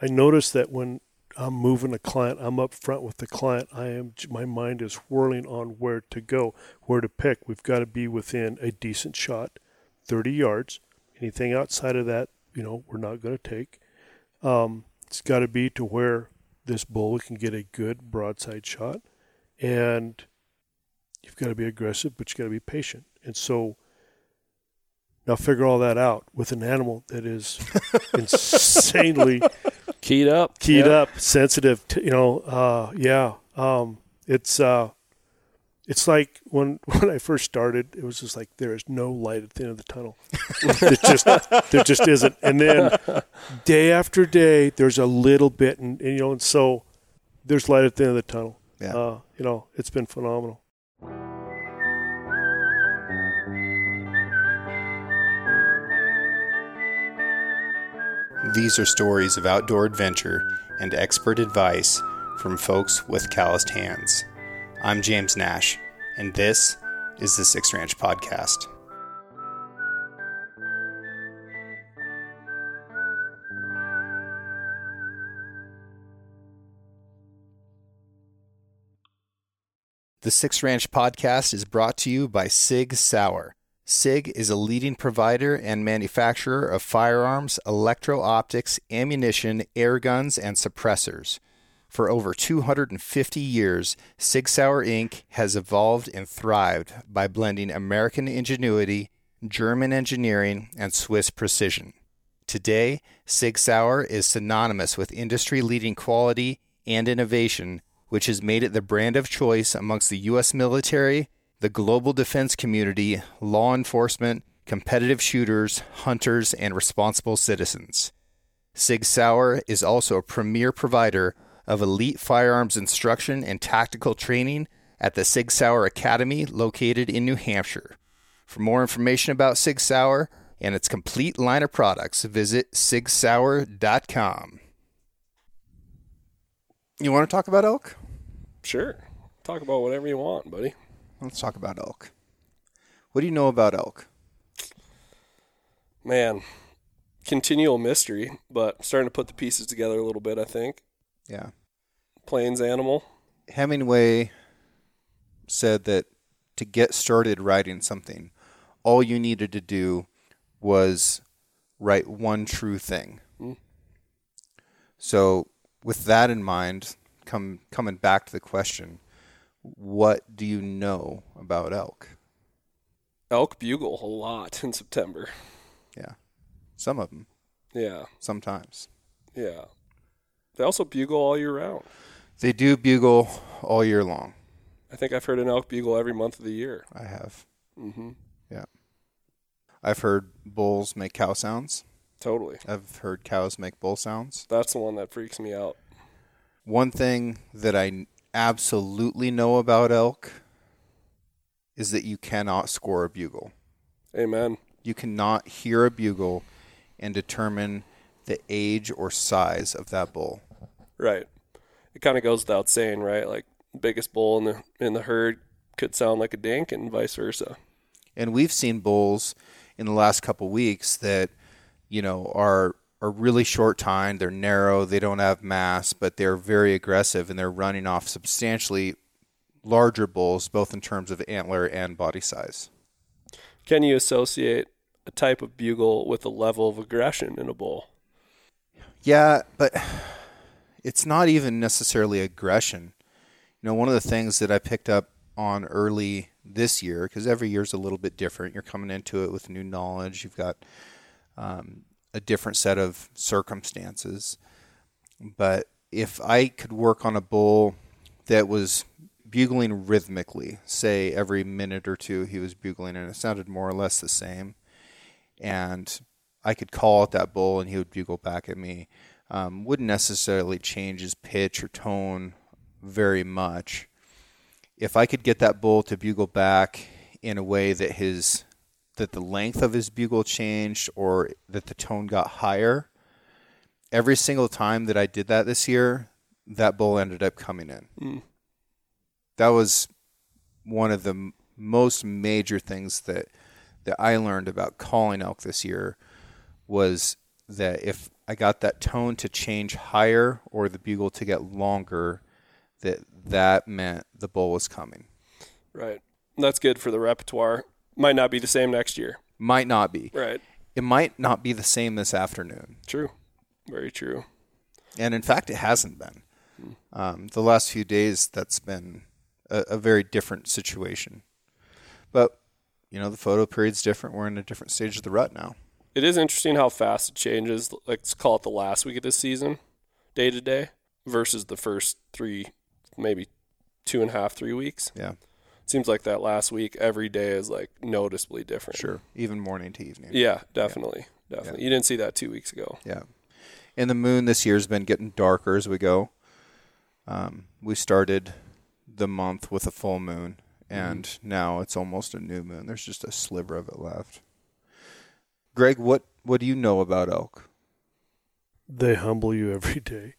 I notice that when I'm moving a client, I'm up front with the client. I am my mind is whirling on where to go, where to pick. We've got to be within a decent shot, 30 yards. Anything outside of that, you know, we're not going to take. Um, it's got to be to where this bull can get a good broadside shot, and you've got to be aggressive, but you've got to be patient. And so now figure all that out with an animal that is insanely keyed up, keyed yeah. up, sensitive. To, you know, uh, yeah. Um, it's uh, it's like when when I first started, it was just like there is no light at the end of the tunnel. it just there just isn't. And then day after day, there's a little bit, and, and you know, and so there's light at the end of the tunnel. Yeah. Uh, you know, it's been phenomenal. These are stories of outdoor adventure and expert advice from folks with calloused hands. I'm James Nash, and this is the Six Ranch Podcast. The Six Ranch Podcast is brought to you by Sig Sauer. SIG is a leading provider and manufacturer of firearms, electro optics, ammunition, air guns, and suppressors. For over 250 years, Sig Sauer Inc. has evolved and thrived by blending American ingenuity, German engineering, and Swiss precision. Today, Sig Sauer is synonymous with industry leading quality and innovation, which has made it the brand of choice amongst the U.S. military the global defense community, law enforcement, competitive shooters, hunters, and responsible citizens. Sig Sauer is also a premier provider of elite firearms instruction and tactical training at the Sig Sauer Academy located in New Hampshire. For more information about Sig Sauer and its complete line of products, visit sigsauer.com. You want to talk about elk? Sure. Talk about whatever you want, buddy. Let's talk about elk. What do you know about elk? Man, continual mystery, but starting to put the pieces together a little bit, I think. Yeah. Plains animal. Hemingway said that to get started writing something, all you needed to do was write one true thing. Mm. So, with that in mind, come coming back to the question, what do you know about elk? Elk bugle a lot in September. Yeah. Some of them. Yeah. Sometimes. Yeah. They also bugle all year round. They do bugle all year long. I think I've heard an elk bugle every month of the year. I have. Mm-hmm. Yeah. I've heard bulls make cow sounds. Totally. I've heard cows make bull sounds. That's the one that freaks me out. One thing that I absolutely know about elk is that you cannot score a bugle. Amen. You cannot hear a bugle and determine the age or size of that bull. Right. It kind of goes without saying, right? Like biggest bull in the in the herd could sound like a dink and vice versa. And we've seen bulls in the last couple weeks that you know are are really short tined. They're narrow. They don't have mass, but they're very aggressive and they're running off substantially larger bulls, both in terms of antler and body size. Can you associate a type of bugle with a level of aggression in a bull? Yeah, but it's not even necessarily aggression. You know, one of the things that I picked up on early this year, because every year is a little bit different. You're coming into it with new knowledge. You've got um, a different set of circumstances. But if I could work on a bull that was bugling rhythmically, say every minute or two he was bugling and it sounded more or less the same, and I could call out that bull and he would bugle back at me, um, wouldn't necessarily change his pitch or tone very much. If I could get that bull to bugle back in a way that his that the length of his bugle changed or that the tone got higher. Every single time that I did that this year, that bull ended up coming in. Mm. That was one of the most major things that that I learned about calling elk this year was that if I got that tone to change higher or the bugle to get longer, that that meant the bull was coming. Right. That's good for the repertoire. Might not be the same next year. Might not be. Right. It might not be the same this afternoon. True. Very true. And in fact, it hasn't been. Um, the last few days, that's been a, a very different situation. But, you know, the photo period's different. We're in a different stage of the rut now. It is interesting how fast it changes. Let's call it the last week of this season, day to day, versus the first three, maybe two and a half, three weeks. Yeah, seems like that last week, every day is like noticeably different. sure. Even morning to evening. Yeah, definitely. Definitely. You didn't see that two weeks ago. Yeah. And the moon this year's been getting darker as we go. Um, we started the month with a full moon, and now it's almost a new moon. There's just a sliver of it left. Greg, what what do you know about elk? They humble you every day.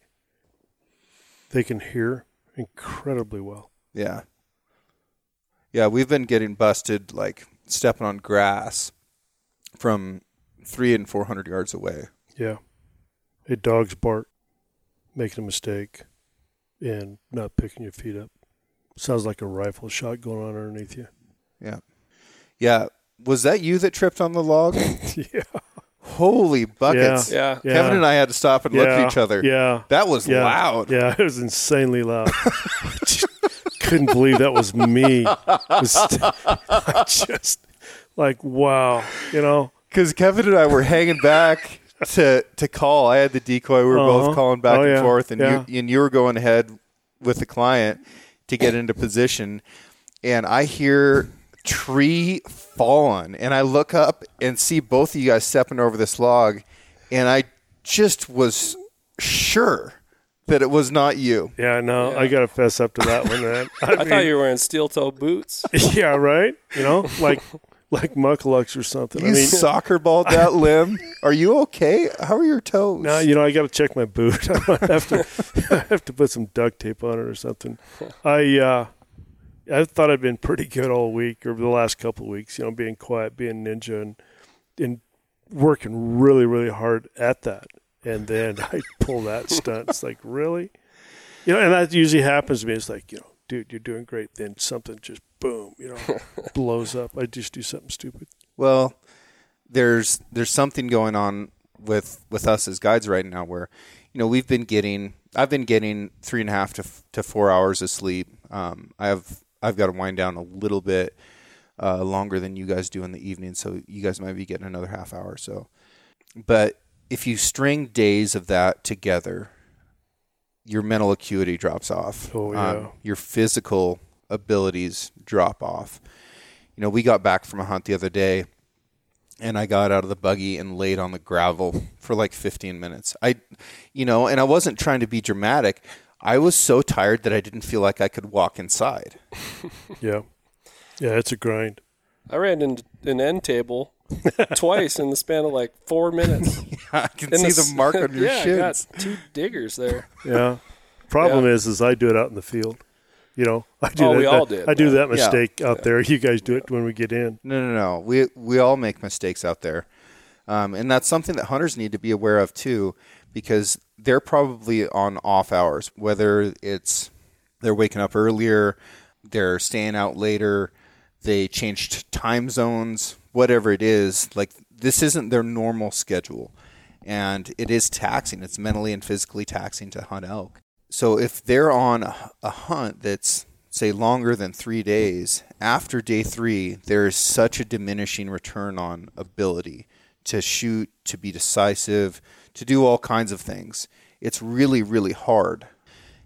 They can hear incredibly well. Yeah. Yeah, we've been getting busted like stepping on grass from three and four hundred yards away. Yeah. A dog's bark, making a mistake, and not picking your feet up. Sounds like a rifle shot going on underneath you. Yeah. Yeah. Was that you that tripped on the log? yeah. Holy buckets. Yeah. Yeah. Kevin and I had to stop and look at each other. Yeah. That was Yeah. loud. Yeah, it was insanely loud. Couldn't believe that was me. I just like wow, you know. Because Kevin and I were hanging back to to call. I had the decoy. We were Uh-huh. both calling back Oh, and yeah. forth, and Yeah. you and you were going ahead with the client to get into position. And I hear tree falling, and I look up and see both of you guys stepping over this log, and I just was sure that it was not you. Yeah, no, I got to fess up to that one. Man. I, I mean, thought you were wearing steel toe boots. yeah, right. You know, like like mukluks or something. You I mean, soccer balled that limb. Are you okay? How are your toes? now you know I got to check my boot. I might have to I have to put some duct tape on it or something. I uh, I thought I'd been pretty good all week or the last couple of weeks. You know, being quiet, being ninja, and and working really really hard at that. And then I pull that stunt. It's like really, you know, and that usually happens to me. It's like you know, dude, you're doing great. Then something just boom, you know, blows up. I just do something stupid. Well, there's there's something going on with with us as guides right now where you know we've been getting I've been getting three and a half to f- to four hours of sleep. Um, I have I've got to wind down a little bit uh, longer than you guys do in the evening, so you guys might be getting another half hour. or So, but if you string days of that together, your mental acuity drops off. Oh, Um, yeah. your physical abilities drop off. You know, we got back from a hunt the other day and I got out of the buggy and laid on the gravel for like 15 minutes. I, you know, and I wasn't trying to be dramatic. I was so tired that I didn't feel like I could walk inside. Yeah, yeah, it's a grind. I ran into an end table twice in the span of like four minutes. I can In see s- the mark on your yeah, I got two diggers there. Yeah. Problem is, is I do it out in the field. You know, I do Oh, that. we all did, I do that mistake out Yeah. there. You guys do it when we get in. No, no, no. We we all make mistakes out there, um, and that's something that hunters need to be aware of too, because they're probably on off hours. Whether it's they're waking up earlier, they're staying out later, they changed time zones, whatever it is. Like this isn't their normal schedule, and it is taxing. It's mentally and physically taxing to hunt elk. So if they're on a, a hunt that's say longer than three days, after day three, there is such a diminishing return on ability to shoot, to be decisive, to do all kinds of things. It's really, really hard.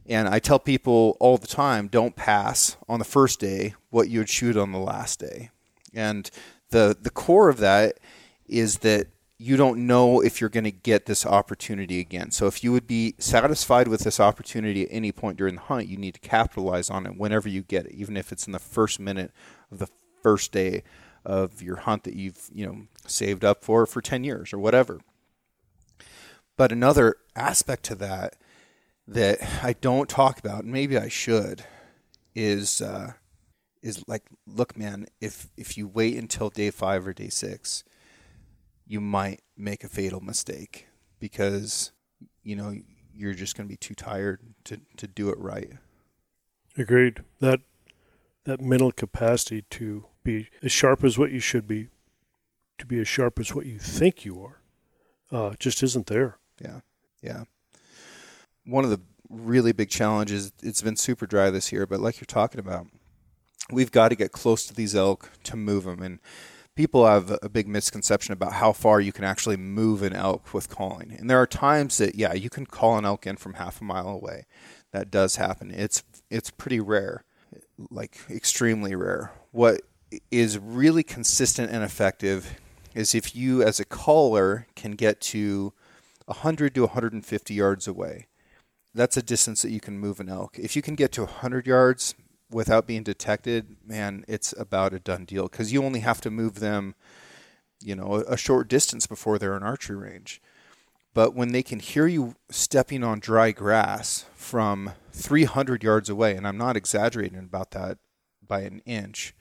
And I tell people all the time don't pass on the first day what you would shoot on the last day. And the, the core of that is that you don't know if you're going to get this opportunity again. So if you would be satisfied with this opportunity at any point during the hunt, you need to capitalize on it whenever you get it, even if it's in the first minute of the first day of your hunt that you've, you know, saved up for for 10 years or whatever. But another aspect to that that I don't talk about, and maybe I should, is uh, is like, look, man, if if you wait until day five or day six, you might make a fatal mistake. because you know you're just going to be too tired to to do it right. Agreed. That that mental capacity to be as sharp as what you should be, to be as sharp as what you think you are, uh, just isn't there. Yeah, yeah. One of the really big challenges. It's been super dry this year, but like you're talking about, we've got to get close to these elk to move them. And people have a big misconception about how far you can actually move an elk with calling. And there are times that yeah, you can call an elk in from half a mile away. That does happen. It's it's pretty rare, like extremely rare. What is really consistent and effective is if you as a caller can get to 100 to 150 yards away. That's a distance that you can move an elk. If you can get to 100 yards, without being detected, man, it's about a done deal because you only have to move them, you know, a, a short distance before they're in archery range. But when they can hear you stepping on dry grass from 300 yards away, and I'm not exaggerating about that by an inch,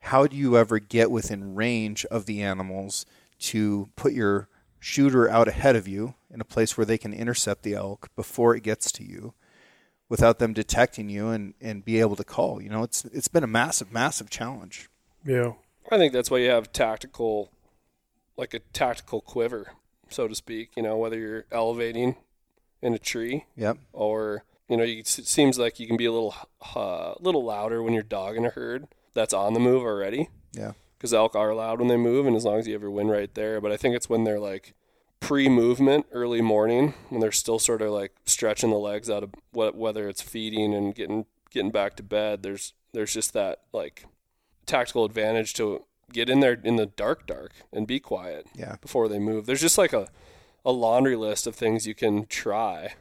how do you ever get within range of the animals to put your shooter out ahead of you in a place where they can intercept the elk before it gets to you? Without them detecting you and, and be able to call. You know, it's it's been a massive, massive challenge. Yeah. I think that's why you have tactical, like a tactical quiver, so to speak. You know, whether you're elevating in a tree, yep, or you know, you, it seems like you can be a little, uh, little louder when you're dogging a herd that's on the move already. Yeah, because elk are loud when they move, and as long as you have your wind right there. But I think it's when they're like pre-movement early morning when they're still sort of like stretching the legs out of what whether it's feeding and getting getting back to bed there's there's just that like tactical advantage to get in there in the dark dark and be quiet yeah. before they move. There's just like a a laundry list of things you can try.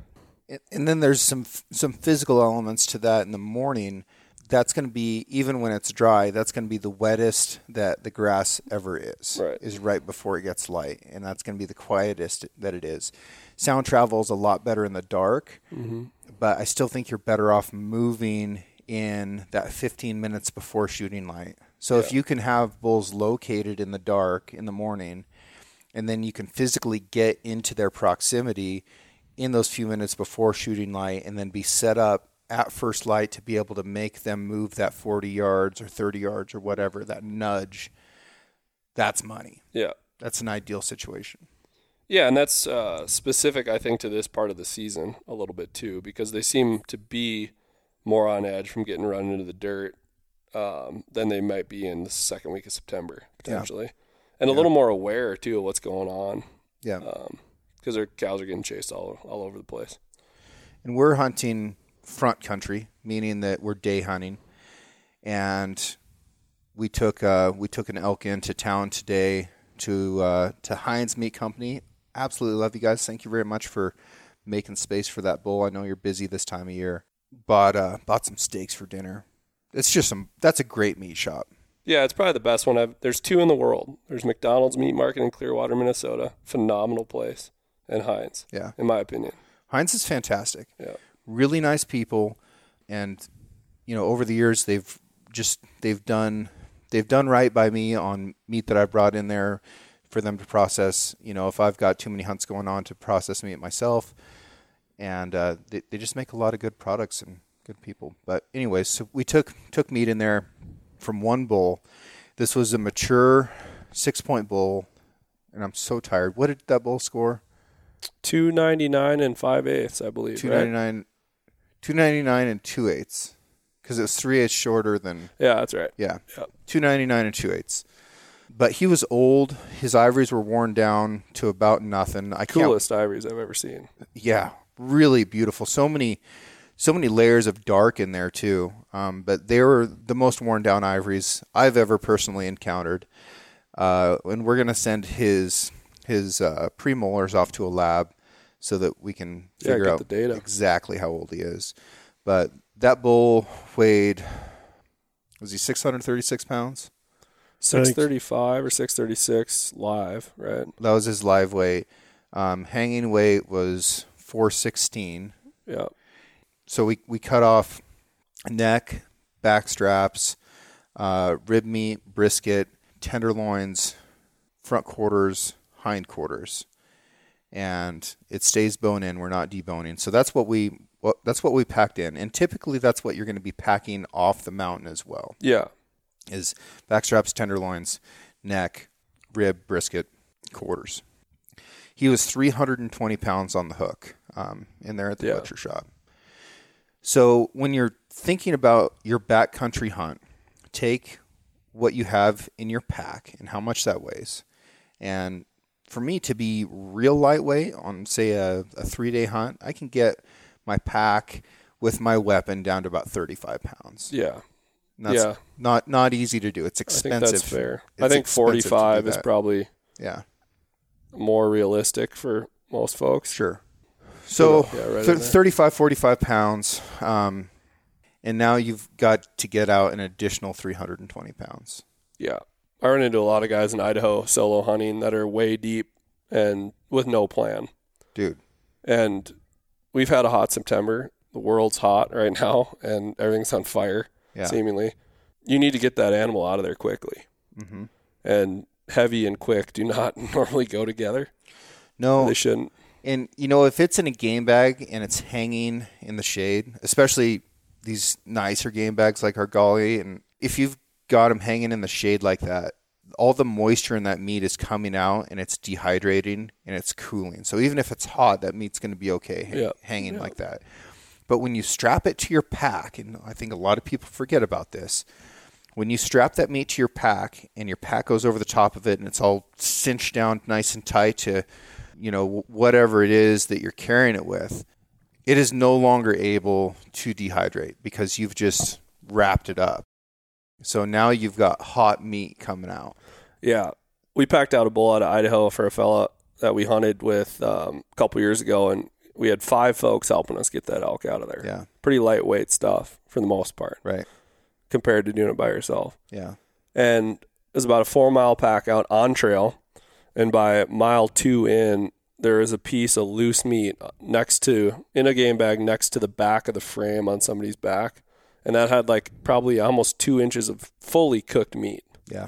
And then there's some some physical elements to that in the morning that's going to be even when it's dry that's going to be the wettest that the grass ever is right. is right before it gets light and that's going to be the quietest that it is sound travels a lot better in the dark mm-hmm. but i still think you're better off moving in that 15 minutes before shooting light so yeah. if you can have bulls located in the dark in the morning and then you can physically get into their proximity in those few minutes before shooting light and then be set up at first light to be able to make them move that 40 yards or 30 yards or whatever, that nudge, that's money. Yeah. That's an ideal situation. Yeah, and that's uh, specific, I think, to this part of the season a little bit too, because they seem to be more on edge from getting run into the dirt um, than they might be in the second week of September potentially, yeah. and a little more aware too of what's going on. Yeah, because um, their cows are getting chased all all over the place. And we're hunting front country, meaning that we're day hunting, and we took uh, we took an elk into town today to uh, to Heinz Meat Company. Absolutely love you guys. Thank you very much for making space for that bull. I know you're busy this time of year. Bought uh, bought some steaks for dinner. It's just some. That's a great meat shop. Yeah, it's probably the best one. I've, there's two in the world. There's McDonald's Meat Market in Clearwater, Minnesota. Phenomenal place, and Heinz. Yeah, in my opinion, Heinz is fantastic. Yeah, really nice people, and you know over the years they've just they've done they've done right by me on meat that I brought in there for them to process. You know, if I've got too many hunts going on to process meat myself, and uh, they they just make a lot of good products and good people. But anyways, so we took took meat in there from one bull. This was a mature six point bull, and I'm so tired. What did that bull score? Two ninety nine and five eighths, I believe. Two ninety nine. Two ninety nine and two eighths, because it was three eighths shorter than. Yeah, that's right. Yeah, two ninety nine and two eighths. But he was old. His ivories were worn down to about nothing. I coolest can't, ivories I've ever seen. Yeah, really beautiful. So many, so many layers of dark in there too. Um, but they were the most worn down ivories I've ever personally encountered. Uh, and we're gonna send his his uh, premolars off to a lab so that we can figure yeah, out the data. exactly how old he is. But that bull weighed was he 636 pounds? 635 or 636 live, right? That was his live weight. Um, hanging weight was 416. Yeah. So we, we cut off neck, back straps, uh, rib meat, brisket, tenderloins, front quarters, hind quarters and it stays bone in. We're not deboning. So that's what we what that's what we packed in, and typically that's what you're going to be packing off the mountain as well. Yeah. Is backstraps, tenderloins, neck, rib, brisket, quarters. He was 320 pounds on the hook um, in there at the Yeah. butcher shop. So when you're thinking about your backcountry hunt, take what you have in your pack and how much that weighs. And for me to be real lightweight on, say, a, a three day hunt, I can get my pack with my weapon down to about 35 pounds. Yeah. And That's Yeah. not not easy to do. It's expensive. I think that's fair. It's I think do 45 is probably Yeah, more realistic for most folks. sure. So Yeah, right there. 35, 45 pounds. Um, and now you've got to get out an additional 320 pounds. Yeah. I run into a lot of guys in Idaho solo hunting that are way deep and with no plan. Dude, And we've had a hot September. The world's hot right now and everything's on fire, yeah. seemingly. You need to get that animal out of there quickly. hmm And heavy and quick do not normally go together. No, They shouldn't. And you know, if it's in a game bag and it's hanging in the shade, especially these nicer game bags like Argali, and if you've got them hanging in the shade like that, all the moisture in that meat is coming out and it's dehydrating and it's cooling. So even if it's hot, that meat's going to be okay Yeah. hanging Yeah. like that. But when you strap it to your pack, and I think a lot of people forget about this, when you strap that meat to your pack and your pack goes over the top of it and it's all cinched down nice and tight to you know whatever it is that you're carrying it with it is no longer able to dehydrate because you've just wrapped it up so now you've got hot meat coming out. Yeah, we packed out a bull out of Idaho for a fella that we hunted with um, a couple years ago, and we had five folks helping us get that elk out of there. yeah. Pretty lightweight stuff for the most part. Right. Compared to doing it by yourself. yeah. And it was about a four mile pack out on trail, and by mile two in, there is a piece of loose meat next to in a game bag next to the back of the frame on somebody's back, and that had like probably almost two inches of fully cooked meat yeah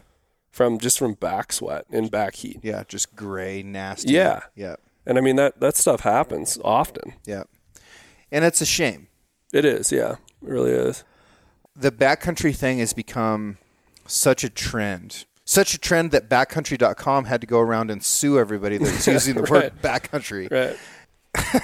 from just from back sweat and back heat. yeah just gray nasty Yeah. yeah And I mean that that stuff happens often. yeah and it's a shame It is, yeah. It really is. the backcountry thing has become such a trend. Such a trend that backcountry.com had to go around and sue everybody that's using the word backcountry. Right.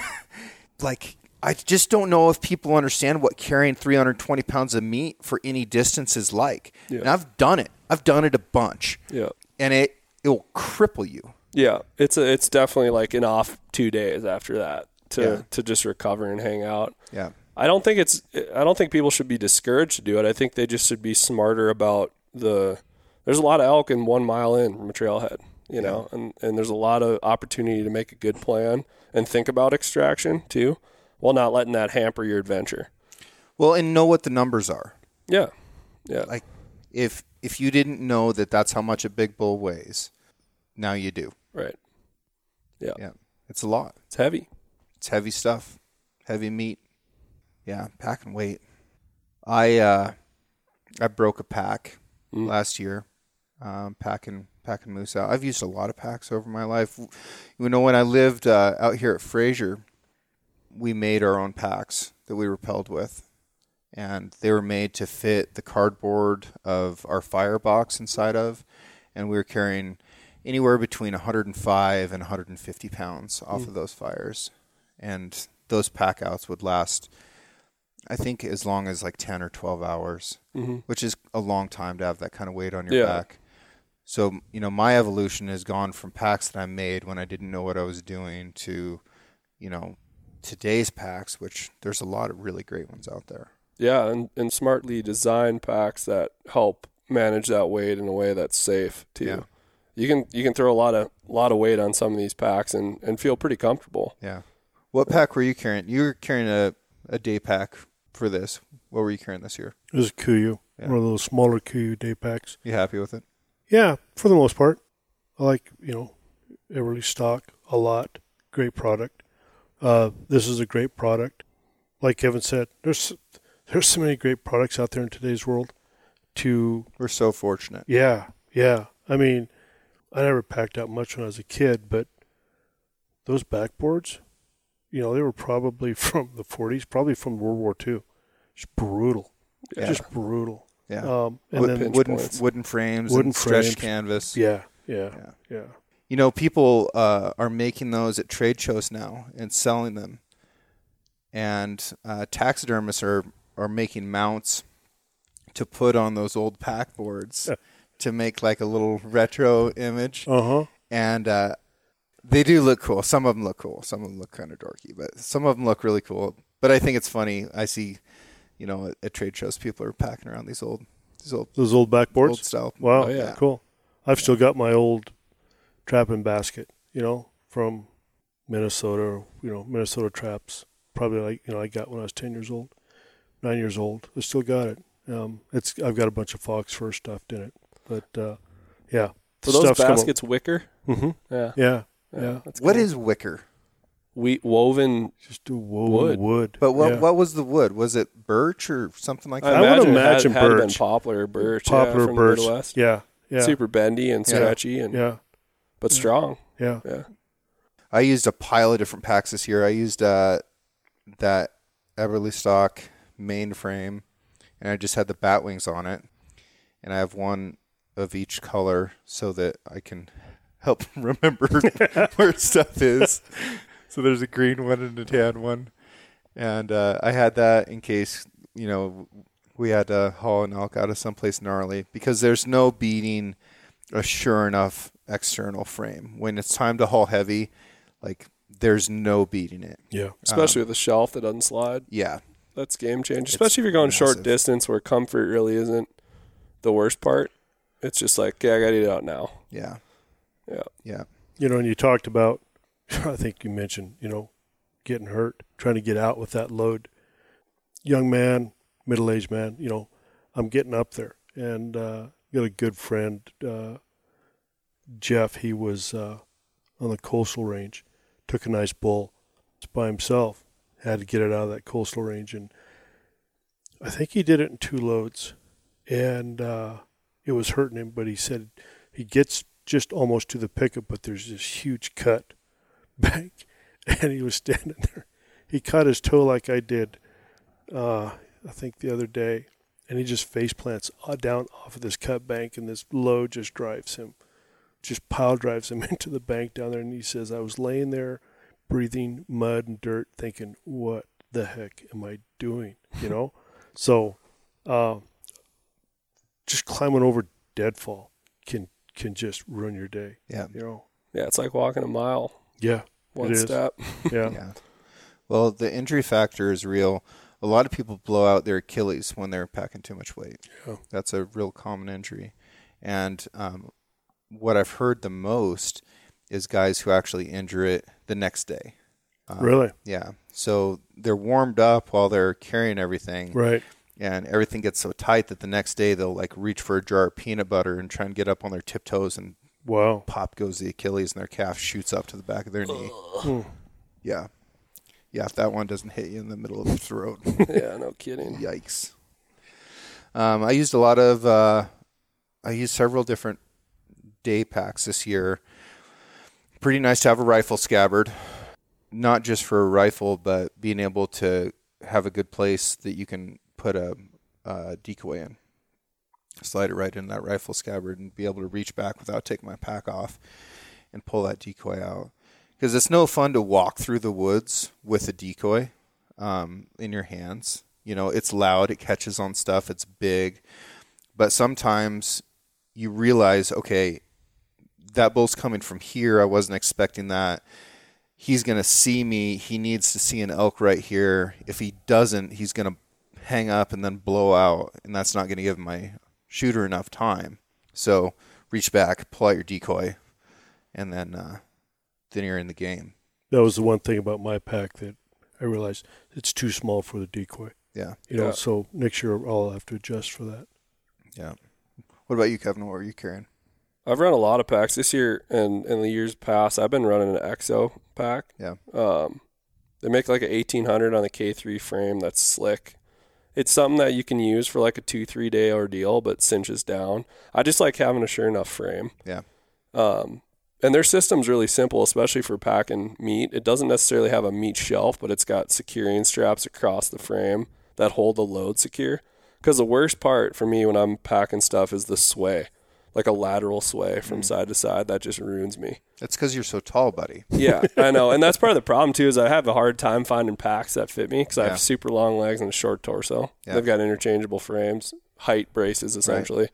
Like, I just don't know if people understand what carrying 320 pounds of meat for any distance is like. Yeah. And I've done it. I've done it a bunch. Yeah. And it, it will cripple you. Yeah. It's a it's definitely like an off two days after that to Yeah. to just recover and hang out. Yeah. I don't think it's I don't think people should be discouraged to do it. I think they just should be smarter about the there's a lot of elk in one mile in from a trailhead, you know, and, and there's a lot of opportunity to make a good plan and think about extraction too, while not letting that hamper your adventure. Well, and know what the numbers are. Yeah. Yeah. Like, if if you didn't know that that's how much a big bull weighs, now you do. right. Yeah. Yeah. It's a lot. It's heavy. It's heavy stuff, heavy meat. Yeah, pack and weight. I uh, I broke a pack Mm. last year, um, packing packing moose out. I've used a lot of packs over my life. You know, when I lived uh, out here at Fraser, we made our own packs that we repelled with, and they were made to fit the cardboard of our firebox inside of, and we were carrying anywhere between 105 and 150 pounds off of those fires, and those pack outs would last. I think as long as like 10 or 12 hours, Mm-hmm. which is a long time to have that kind of weight on your Yeah. back. So, you know, my evolution has gone from packs that I made when I didn't know what I was doing to, you know, today's packs, which there's a lot of really great ones out there. Yeah, and, and smartly designed packs that help manage that weight in a way that's safe too. Yeah. You can you can throw a lot of lot of weight on some of these packs and, and feel pretty comfortable. Yeah. What pack were you carrying? You were carrying a, a day pack for this. What were you carrying this year? It was a Kuiu, Yeah. one of those smaller Kuiu day packs. You happy with it? Yeah, for the most part. I like, you know, Eberlestock a lot. Great product. Uh, this is a great product. Like Kevin said, there's there's so many great products out there in today's world. To We're so fortunate. yeah, yeah. I mean, I never packed out much when I was a kid, but those backboards, you know, they were probably from the 40s, probably from World War II. Just brutal, Yeah. just brutal. Yeah. Um, and Wood- then wooden wooden frames, Wooden and stretched frames. canvas. yeah, yeah, Yeah. yeah. You know, people uh, are making those at trade shows now and selling them, and uh, taxidermists are are making mounts to put on those old pack boards Yeah. to make like a little retro image, Uh huh. and uh, they do look cool. Some of them look cool. Some of them look kind of dorky, but some of them look really cool. But I think it's funny. I see, you know, at, at trade shows, people are packing around these old, these old, Those old backboards. old style. Wow, Oh, yeah. cool. I've still got my old trapping basket, you know, from Minnesota, you know, Minnesota traps. Probably like you know, I got when I was ten years old, nine years old. I still got it. Um, it's I've got a bunch of fox fur stuffed in it, but uh, yeah, For those baskets, wicker. Mm-hmm. Yeah. Yeah, yeah. That's What cool. is wicker? wheat woven? Just a woven Wood. wood. But what yeah. what was the wood? Was it birch or something like that? I would imagine, imagine it had, had been birch. poplar or birch. poplar yeah, from birch? the Midwest. Yeah, yeah, Super bendy and Yeah. stretchy and yeah, but strong. yeah. Yeah. I used a pile of different packs this year. I used uh, that Eberlestock mainframe, and I just had the bat wings on it, and I have one of each color so that I can help remember where stuff is. So there's a green one and a tan one, and uh, I had that in case you know we had to haul an elk out of someplace gnarly because there's no beating a sure enough external frame when it's time to haul heavy. Like there's no beating it. yeah. Especially with a shelf that doesn't slide. Yeah, That's game change. It's Especially if you're going short distance where comfort really isn't the worst part. It's just like, yeah, I gotta eat it out now. yeah, Yeah. yeah. You know, and you talked about, I think you mentioned, you know, getting hurt, trying to get out with that load. Young man, middle aged man, you know, I'm getting up there. And uh, got a good friend, uh, Jeff. He was uh, on the coastal range, took a nice bull by himself, had to get it out of that coastal range. And I think he did it in two loads. And uh, it was hurting him, but he said he gets just almost to the pickup, but there's this huge cut back, and he was standing there. He cut his toe like I did, uh, I think the other day, and he just face plants uh, down off of this cut bank, and this load just drives him, just pile drives him into the bank down there. And he says, I was laying there, breathing mud and dirt, thinking, what the heck am I doing? You know, so uh, just climbing over deadfall can can just ruin your day. Yeah. You know. Yeah, it's like walking a mile, Yeah. one It is. step. Yeah. Yeah. Well, the injury factor is real. A lot of people blow out their Achilles when they're packing too much weight. Yeah. That's a real common injury. And um, what I've heard the most is guys who actually injure it the next day. Um, Really? Yeah. So they're warmed up while they're carrying everything, Right. and everything gets so tight that the next day they'll like reach for a jar of peanut butter and try and get up on their tiptoes, and Wow. pop goes the Achilles, and their calf shoots up to the back of their knee. Hmm. Yeah. Yeah, if that one doesn't hit you in the middle of the throat. yeah, no kidding. Yikes. Um, I used a lot of, uh, I used several different day packs this year. Pretty nice to have a rifle scabbard, not just for a rifle, but being able to have a good place that you can put a, a decoy in. Slide it right in that rifle scabbard and be able to reach back without taking my pack off and pull that decoy out. Because it's no fun to walk through the woods with a decoy um, in your hands. You know, it's loud, it catches on stuff, it's big. But sometimes you realize, okay, that bull's coming from here. I wasn't expecting that. He's going to see me. He needs to see an elk right here. If he doesn't, he's going to hang up and then blow out. And that's not going to give my shooter enough time. So reach back, pull out your decoy, and then, uh, then you're in the game. That was the one thing about my pack that I realized it's too small for the decoy. Yeah. You know, Yeah. so next year I'll have to adjust for that. Yeah. What about you, Kevin? What are you carrying? I've run a lot of packs this year, and in the years past, I've been running an EXO pack. Yeah. Um, they make like an eighteen hundred on the K three frame. That's slick. It's something that you can use for like a two three day ordeal, but cinches down. I just like having a sure enough frame. Yeah. Um, And their system's really simple, especially for packing meat. It doesn't necessarily have a meat shelf, but it's got securing straps across the frame that hold the load secure. Because the worst part for me when I'm packing stuff is the sway, like a lateral sway from mm. side to side. That just ruins me. That's because you're so tall, buddy. Yeah, I know, and that's part of the problem too. Is I have a hard time finding packs that fit me because I have super long legs and a short torso. Yeah. They've got interchangeable frames, height braces essentially,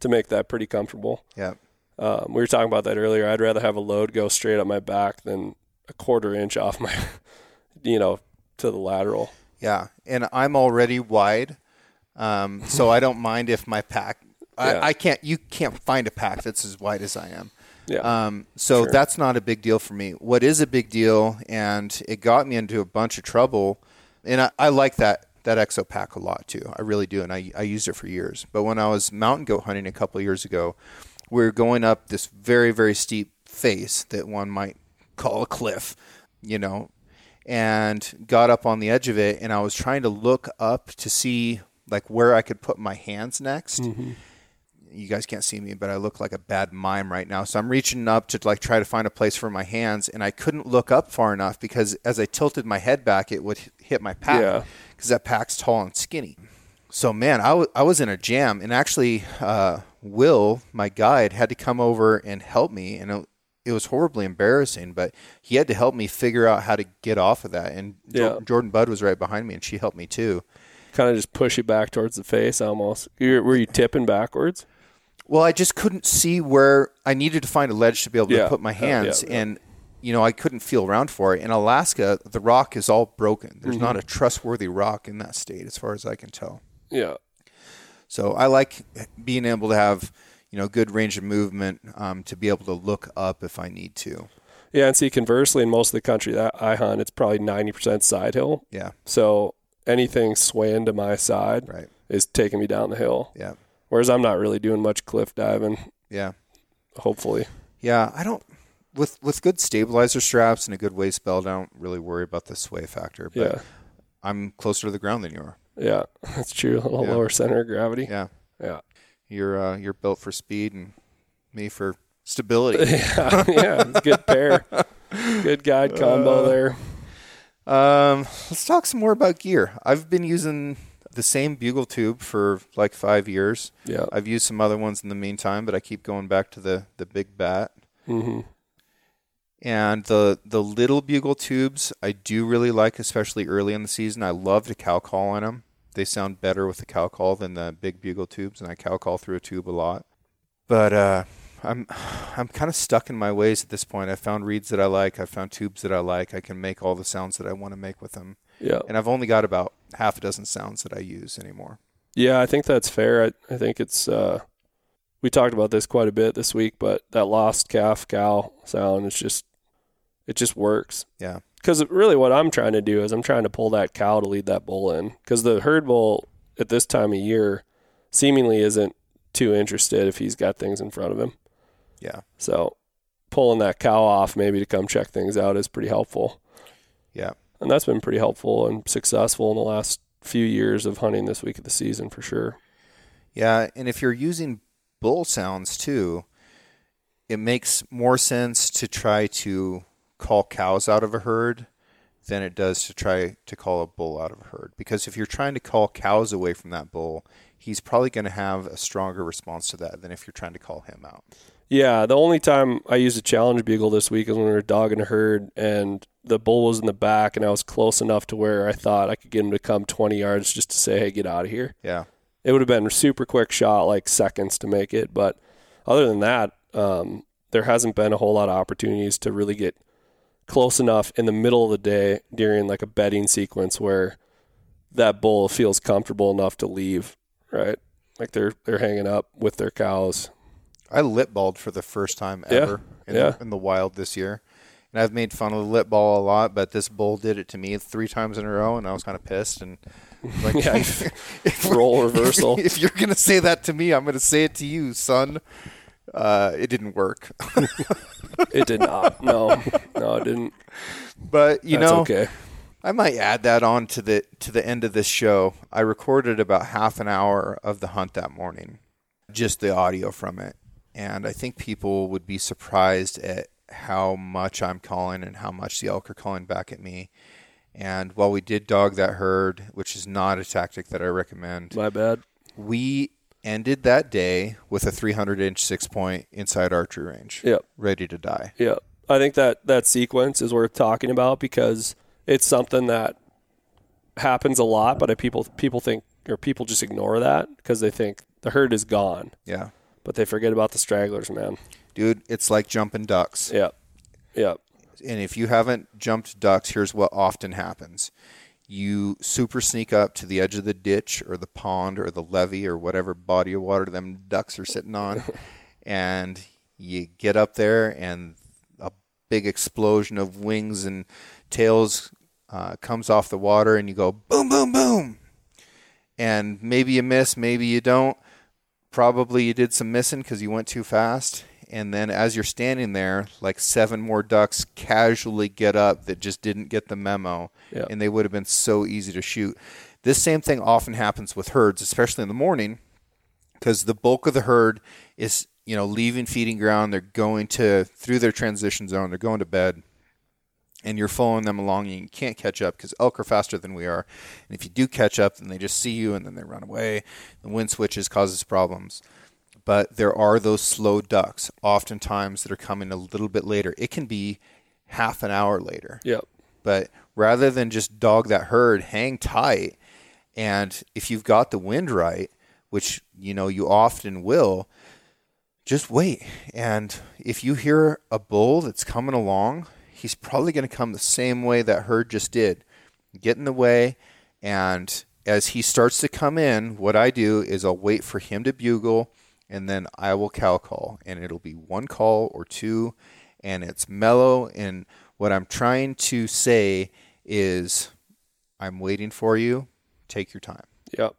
to make that pretty comfortable. Yeah. Um, we were talking about that earlier. I'd rather have a load go straight up my back than a quarter inch off my, you know, to the lateral. Yeah, and I'm already wide, um, so I don't mind if my pack. Yeah. I, I can't. You can't find a pack that's as wide as I am. Yeah, Um, so Sure. that's not a big deal for me. What is a big deal, and it got me into a bunch of trouble, and I, I like that that Exo pack a lot too. I really do, and I, I used it for years. But when I was mountain goat hunting a couple of years ago, were going up this very very steep face that one might call a cliff, you know, and got up on the edge of it, and I was trying to look up to see like where I could put my hands next you guys can't see me, but I look like a bad mime right now. So I'm reaching up to like try to find a place for my hands, and I couldn't look up far enough because as I tilted my head back, it would hit my pack Yeah. because that pack's tall and skinny. So man, I I was in a jam, and actually, uh, Will, my guide, had to come over and help me, and it, it was horribly embarrassing. But he had to help me figure out how to get off of that. And Yeah. Jordan Budd was right behind me, and she helped me too. kind of just push you back towards the face almost. Were you tipping backwards? Well, I just couldn't see where I needed to find a ledge to be able to put my Uh, hands, yeah. and you know I couldn't feel around for it. In Alaska, the rock is all broken. There's Mm-hmm. not a trustworthy rock in that state, as far as I can tell. Yeah, So I like being able to have you know good range of movement um, to be able to look up if I need to. yeah. And see, conversely, in most of the country that I hunt, it's probably ninety percent side hill. Yeah, So anything swaying to my side right. is taking me down the hill. Yeah, Whereas I'm not really doing much cliff diving. yeah, Hopefully, yeah. I don't with with good stabilizer straps and a good waist belt. I don't really worry about the sway factor. But yeah, I'm closer to the ground than you are. Yeah. That's true. A little Yeah. lower center of gravity. Yeah. Yeah, You're uh, you're built for speed and me for stability. yeah, yeah. Good pair. Good guide combo Uh, there. um, let's talk some more about gear. I've been using the same bugle tube for like five years. Yeah. I've used some other ones in the meantime, but I keep going back to the the big bat. hmm And the the little bugle tubes I do really like, especially early in the season. I love to cow call on them. They sound better with the cow call than the big bugle tubes, and I cow call through a tube a lot. But uh, I'm I'm kind of stuck in my ways at this point. I found reeds that I like. I found tubes that I like. I can make all the sounds that I want to make with them, Yeah. and I've only got about half a dozen sounds that I use anymore. Yeah, I think that's fair. I, I think it's uh we talked about this quite a bit this week, but that lost calf cow sound is just it just works. Yeah. Cuz really what I'm trying to do is I'm trying to pull that cow to lead that bull in cuz the herd bull at this time of year seemingly isn't too interested if he's got things in front of him. Yeah, So pulling that cow off maybe to come check things out is pretty helpful. yeah, And that's been pretty helpful and successful in the last few years of hunting this week of the season for sure. yeah. And if you're using bull sounds too, it makes more sense to try to call cows out of a herd than it does to try to call a bull out of a herd. Because if you're trying to call cows away from that bull, he's probably going to have a stronger response to that than if you're trying to call him out. Yeah, the only time I used a challenge bugle this week is when we were dogging a herd and the bull was in the back and I was close enough to where I thought I could get him to come 20 yards just to say, hey, get out of here. Yeah. It would have been a super quick shot, like seconds to make it. But other than that, um, there hasn't been a whole lot of opportunities to really get close enough in the middle of the day during like a bedding sequence where that bull feels comfortable enough to leave, right? Like they're they're hanging up with their cows. I lip balled for the first time Yeah, ever in, yeah. The, in the wild this year. And I've made fun of the lip ball a lot, but this bull did it to me three times in a row, and I was kind of pissed. And like, Yeah, if, role reversal. If you're gonna say that to me, I'm gonna say it to you, son. Uh, it didn't work, It did not. No, no, it didn't. but you That's know, okay. I might add that on to the to the end of this show. I recorded about half an hour of the hunt that morning, just the audio from it, and I think people would be surprised at how much I'm calling and how much the elk are calling back at me. And while we did dog that herd, which is not a tactic that I recommend, My bad. we ended that day with a 300 inch six point inside archery range, Yep. ready to die. Yeah. I think that that sequence is worth talking about because it's something that happens a lot, but people people think or people just ignore that because they think the herd is gone, Yeah. but they forget about the stragglers, man. Dude, it's like jumping ducks. Yeah. Yeah. and if you haven't jumped ducks, here's what often happens. You super sneak up to the edge of the ditch or the pond or the levee or whatever body of water them ducks are sitting on, and you get up there, and a big explosion of wings and tails uh, comes off the water, and you go boom, boom, boom. And maybe you miss, maybe you don't. Probably you did some missing because you went too fast. And then as you're standing there, like seven more ducks casually get up that just didn't get the memo. Yeah. And they would have been so easy to shoot. This same thing often happens with herds, especially in the morning, because the bulk of the herd is, you know, leaving feeding ground. They're going to, through their transition zone, they're going to bed and you're following them along and you can't catch up because elk are faster than we are. And if you do catch up, then they just see you and then they run away. The wind switches causes problems. But there are those slow ducks oftentimes that are coming a little bit later. It can be half an hour later. Yeah. But rather than just dog that herd, hang tight. And if you've got the wind right, which you know you often will, just wait. And if you hear a bull that's coming along, he's probably going to come the same way that herd just did. Get in the way, and as he starts to come in, what I do is I'll wait for him to bugle, and then I will cow call, and it'll be one call or two, and it's mellow. And what I'm trying to say is, I'm waiting for you. Take your time. Yep.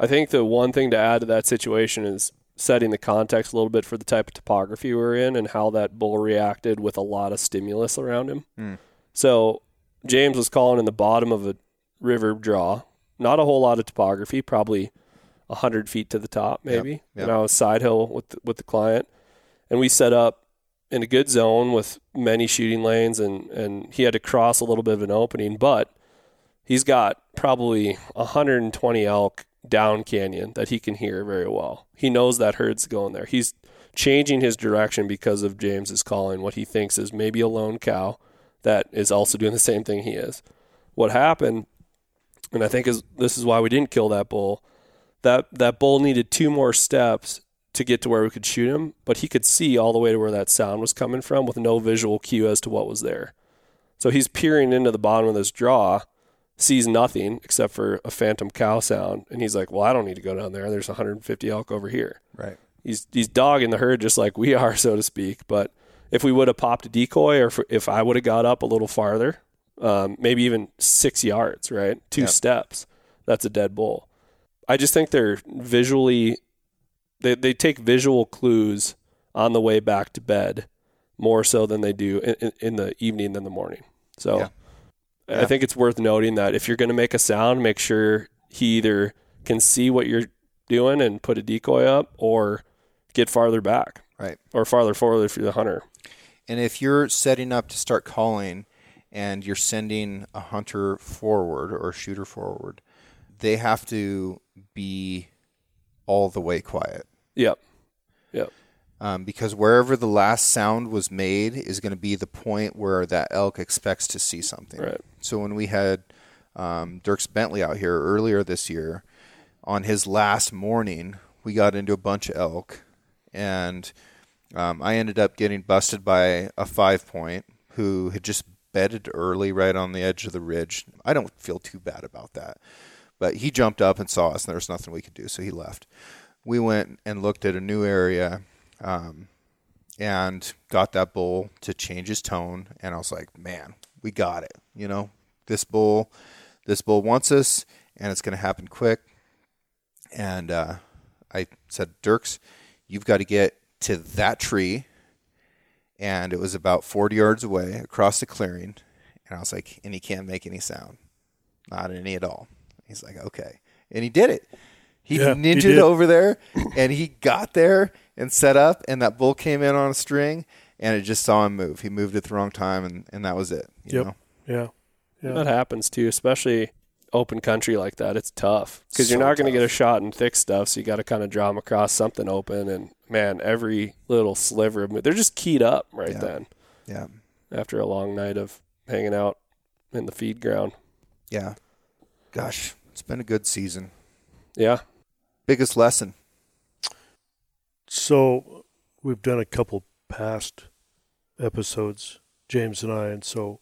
I think the one thing to add to that situation is setting the context a little bit for the type of topography we're in and how that bull reacted with a lot of stimulus around him. Mm. So James was calling in the bottom of a river draw, not a whole lot of topography, probably hundred feet to the top, maybe. yep. And I was side hill with the, with the client, and we set up in a good zone with many shooting lanes, and and he had to cross a little bit of an opening, but he's got probably 120 elk down canyon that he can hear very well. He knows that herd's going there. He's changing his direction because of James's calling what he thinks is maybe a lone cow that is also doing the same thing he is. What happened, and I think is this is why we didn't kill that bull. That that bull needed two more steps to get to where we could shoot him, but he could see all the way to where that sound was coming from with no visual cue as to what was there. So he's peering into the bottom of this draw, sees nothing except for a phantom cow sound, and he's like, "Well, I don't need to go down there. There's 150 elk over here." Right. He's he's dogging the herd just like we are, so to speak. But if we would have popped a decoy, or if, if I would have got up a little farther, um, maybe even six yards, right, two steps, that's a dead bull. I just think they're visually, they they take visual clues on the way back to bed more so than they do in, in, in the evening than the morning. So Yeah. I think it's worth noting that if you're going to make a sound, make sure he either can see what you're doing and put a decoy up or get farther back Right. or farther forward if you're the hunter. And if you're setting up to start calling and you're sending a hunter forward or a shooter forward, they have to be all the way quiet. Yep. Yep. Um, because wherever the last sound was made is going to be the point where that elk expects to see something. Right. So when we had um, Dierks Bentley out here earlier this year, on his last morning, we got into a bunch of elk, and um, I ended up getting busted by a five point who had just bedded early right on the edge of the ridge. I don't feel too bad about that, but he jumped up and saw us, and there was nothing we could do, so he left. We went and looked at a new area. Um, and got that bull to change his tone and I was like, "Man, we got it. You know, this bull this bull wants us and it's going to happen quick." And uh, I said, "Dierks, you've got to get to that tree." And it was about 40 yards away across the clearing, and I was like, "And he can't make any sound. Not any at all." He's like, "Okay." And he did it. He Yeah, he ninja'd over there and he got there and set up, and that bull came in on a string, and it just saw him move. He moved at the wrong time, and, and that was it. You Yep. know? Yeah. Yeah. That happens too, especially open country like that. It's tough because you're not going to get a shot in thick stuff, so you got to kind of draw them across something open. And man, every little sliver of they're just keyed up right Yeah. then Yeah. after a long night of hanging out in the feed ground. Yeah. Gosh, it's been a good season. Yeah, Biggest lesson. So we've done a couple past episodes, James and I, and so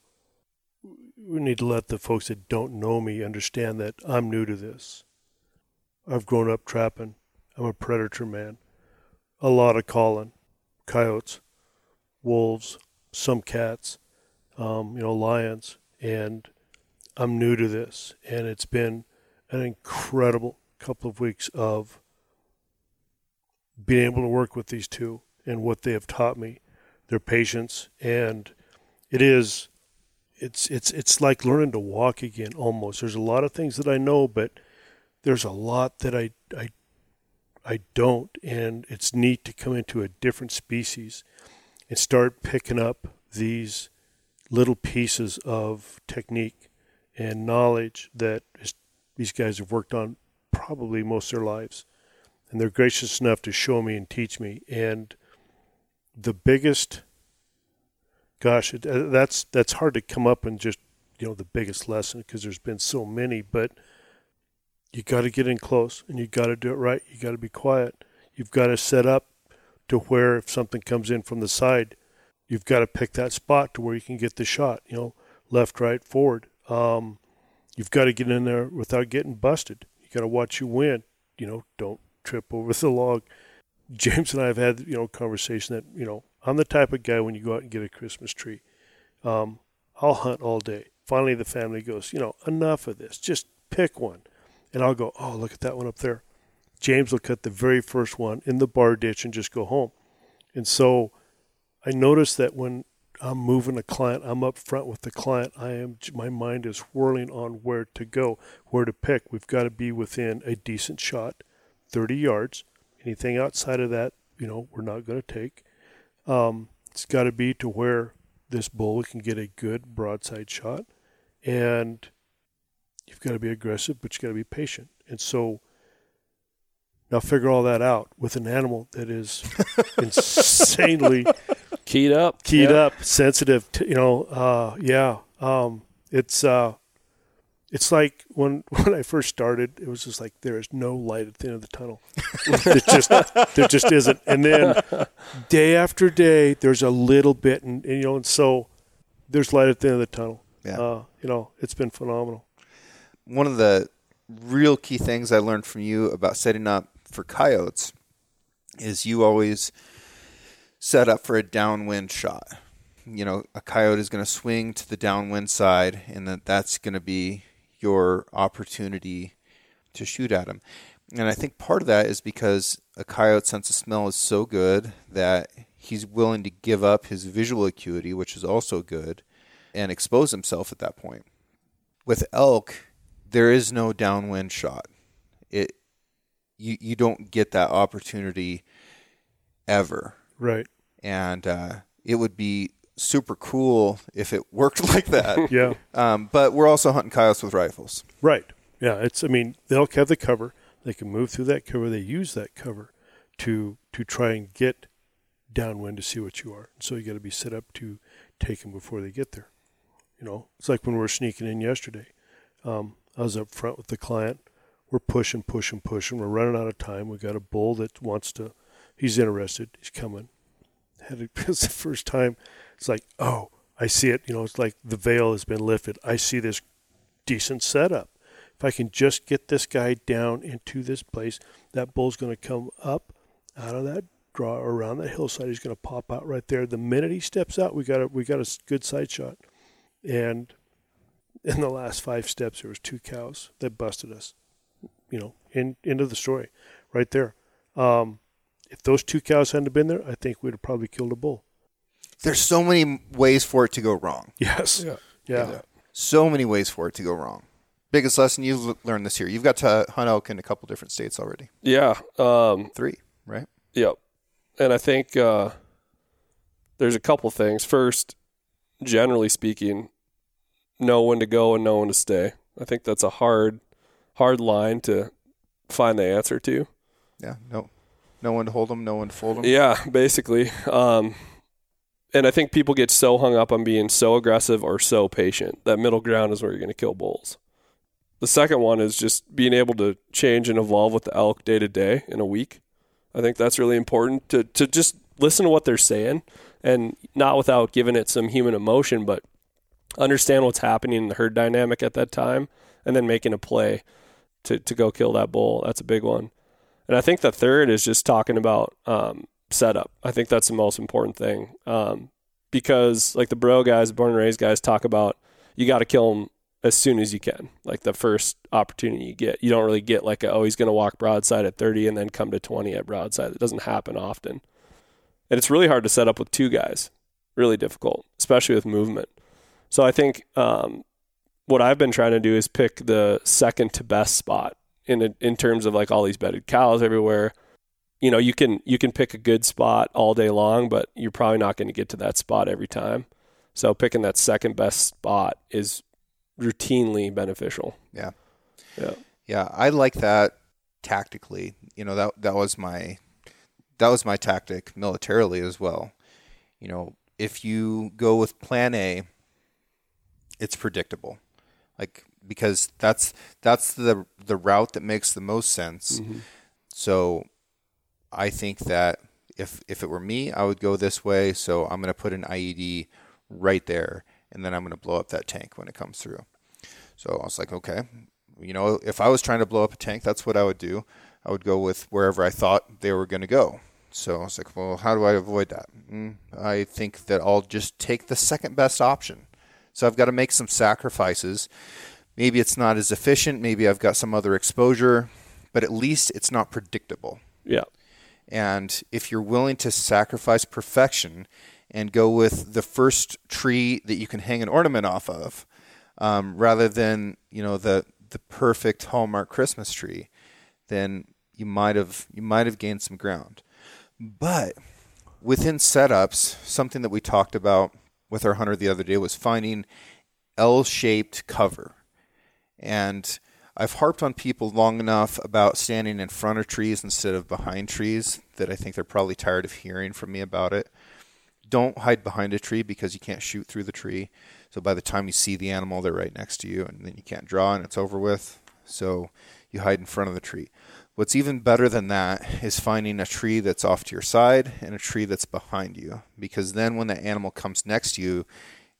we need to let the folks that don't know me understand that I'm new to this. I've grown up trapping. I'm a predator man. A lot of calling, coyotes, wolves, some cats, um, you know, lions, and I'm new to this, and it's been an incredible couple of weeks of being able to work with these two and what they have taught me, their patience, and it is, it's it's it's like learning to walk again. Almost, there's a lot of things that I know, but there's a lot that I I I don't, and it's neat to come into a different species and start picking up these little pieces of technique and knowledge that is, these guys have worked on probably most of their lives and they're gracious enough to show me and teach me. And the biggest, gosh, it, uh, that's that's hard to come up and just you know the biggest lesson because there's been so many. But you got to get in close and you got to do it right. You got to be quiet. You've got to set up to where if something comes in from the side, you've got to pick that spot to where you can get the shot. You know, left, right, forward. Um, you've got to get in there without getting busted. You got to watch you win. You know, don't trip over the log. James and I have had you know conversation that you know I'm the type of guy when you go out and get a Christmas tree, um, I'll hunt all day. Finally, the family goes, you know, enough of this. Just pick one, and I'll go. Oh, look at that one up there. James will cut the very first one in the bar ditch and just go home. And so, I noticed that when I'm moving a client, I'm up front with the client. I am. My mind is whirling on where to go, where to pick. We've got to be within a decent shot. 30 yards. Anything outside of that, you know, we're not going to take. Um, it's got to be to where this bull can get a good broadside shot. And you've got to be aggressive, but you've got to be patient. And so now figure all that out with an animal that is insanely keyed up, keyed Yeah. up, sensitive. To, you know, uh, yeah. Um, it's uh, it's like when when I first started, it was just like there is no light at the end of the tunnel. it just there just isn't. And then day after day, there's a little bit, and, and you know, and so there's light at the end of the tunnel. Yeah. Uh, you know, it's been phenomenal. One of the real key things I learned from you about setting up for coyotes is you always set up for a downwind shot. You know, a coyote is going to swing to the downwind side, and that that's going to be your opportunity to shoot at him. And I think part of that is because a coyote's sense of smell is so good that he's willing to give up his visual acuity, which is also good, and expose himself at that point. With elk, there is no downwind shot. It you you don't get that opportunity ever, Right. And uh, it would be super cool if it worked like that. Yeah. um, but we're also hunting coyotes with rifles. Right. Yeah. It's. I mean, the elk have the cover. They can move through that cover. They use that cover to to try and get downwind to see what you are. So you got to be set up to take them before they get there. You know, it's like when we were sneaking in yesterday. Um, I was up front with the client. We're pushing, pushing, pushing. We're running out of time. We got a bull that wants to. He's interested. He's coming. Had it, it's the first time. It's like, oh, I see it. You know, it's like the veil has been lifted. I see this decent setup. If I can just get this guy down into this place, that bull's going to come up out of that draw around that hillside. He's going to pop out right there. The minute he steps out, we got a we got a good side shot. And in the last five steps, there was two cows that busted us. You know, in into the story, right there. Um, if those two cows hadn't been there, I think we'd have probably killed a bull. There's so many ways for it to go wrong. Yes. Yeah. Yeah. So many ways for it to go wrong. Biggest lesson you've learned this year. You've got to hunt elk in a couple different states already. Yeah. Um, Three, right? Yep. and I think uh, there's a couple things. First, generally speaking, know when to go and know when to stay. I think that's a hard, hard line to find the answer to. Yeah, no, no one to hold them, no one fold them. Yeah, basically. Um, and I think people get so hung up on being so aggressive or so patient. That middle ground is where you're going to kill bulls. The second one is just being able to change and evolve with the elk day to day in a week. I think that's really important to, to just listen to what they're saying and not without giving it some human emotion, but understand what's happening in the herd dynamic at that time and then making a play to, to go kill that bull. That's a big one. And I think the third is just talking about um, setup. I think that's the most important thing um, because, like the bro guys, born and raised guys, talk about you got to kill them as soon as you can, like the first opportunity you get. You don't really get like, a, oh, he's going to walk broadside at 30 and then come to 20 at broadside. It doesn't happen often. And it's really hard to set up with two guys, really difficult, especially with movement. So I think um, what I've been trying to do is pick the second to best spot in in terms of like all these bedded cows everywhere. You know, you can you can pick a good spot all day long, but you're probably not going to get to that spot every time. So picking that second best spot is routinely beneficial. Yeah. Yeah. Yeah, I like that tactically. You know, that that was my that was my tactic militarily as well. You know, if you go with plan A, it's predictable. Like because that's that's the the route that makes the most sense. Mm-hmm. So I think that if if it were me, I would go this way. So I'm going to put an IED right there, and then I'm going to blow up that tank when it comes through. So I was like, okay, you know, if I was trying to blow up a tank, that's what I would do. I would go with wherever I thought they were going to go. So I was like, well, how do I avoid that? Mm, I think that I'll just take the second best option. So I've got to make some sacrifices. Maybe it's not as efficient. Maybe I've got some other exposure, but at least it's not predictable. Yeah. And if you're willing to sacrifice perfection and go with the first tree that you can hang an ornament off of, um, rather than you know the the perfect Hallmark Christmas tree, then you might have you might have gained some ground. But within setups, something that we talked about with our hunter the other day was finding L-shaped cover, and I've harped on people long enough about standing in front of trees instead of behind trees that I think they're probably tired of hearing from me about it. Don't hide behind a tree because you can't shoot through the tree. So by the time you see the animal, they're right next to you, and then you can't draw and it's over with. So you hide in front of the tree. What's even better than that is finding a tree that's off to your side and a tree that's behind you, because then when the animal comes next to you,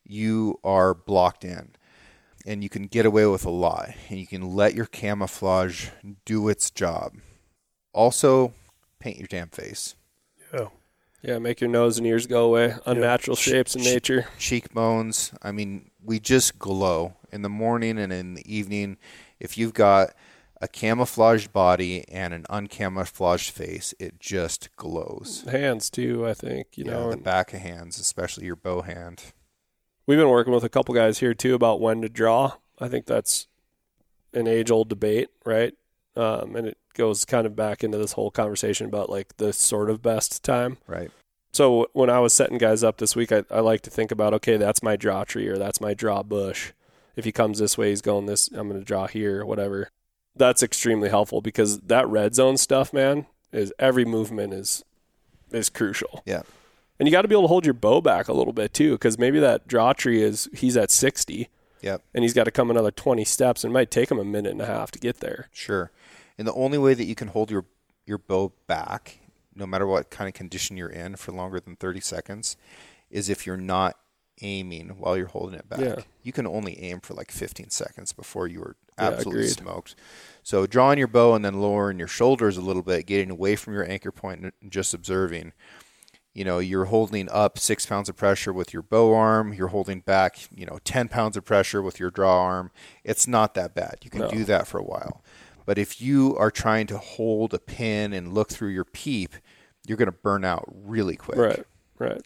you are blocked in and you can get away with a lie and you can let your camouflage do its job. Also, paint your damn face. Yeah. Yeah, make your nose and ears go away. Unnatural shapes in nature. Cheekbones. I mean, we just glow in the morning and in the evening. If you've got a camouflaged body and an uncamouflaged face, it just glows. Hands too, I think. You yeah, know, the back of hands, especially your bow hand. We've been working with a couple guys here too about when to draw. I think that's an age old debate, right? Um, and it goes kind of back into this whole conversation about like the sort of best time. Right. So when I was setting guys up this week, I, I like to think about okay, that's my draw tree or that's my draw bush. If he comes this way, he's going this. I'm going to draw here, whatever. That's extremely helpful because that red zone stuff, man, is every movement is is crucial. Yeah. And you got to be able to hold your bow back a little bit too, because maybe that draw tree is he's at 60 Yep. and he's got to come another 20 steps and it might take him a minute and a half to get there. Sure. And the only way that you can hold your your bow back, no matter what kind of condition you're in, for longer than 30 seconds, is if you're not aiming while you're holding it back. Yeah. You can only aim for like 15 seconds before you are absolutely agreed. smoked. So drawing your bow and then lowering your shoulders a little bit, getting away from your anchor point and just observing. You know, you're holding up six pounds of pressure with your bow arm. You're holding back, you know, 10 pounds of pressure with your draw arm. It's not that bad. You can No. do that for a while. But if you are trying to hold a pin and look through your peep, you're going to burn out really quick. Right. Right.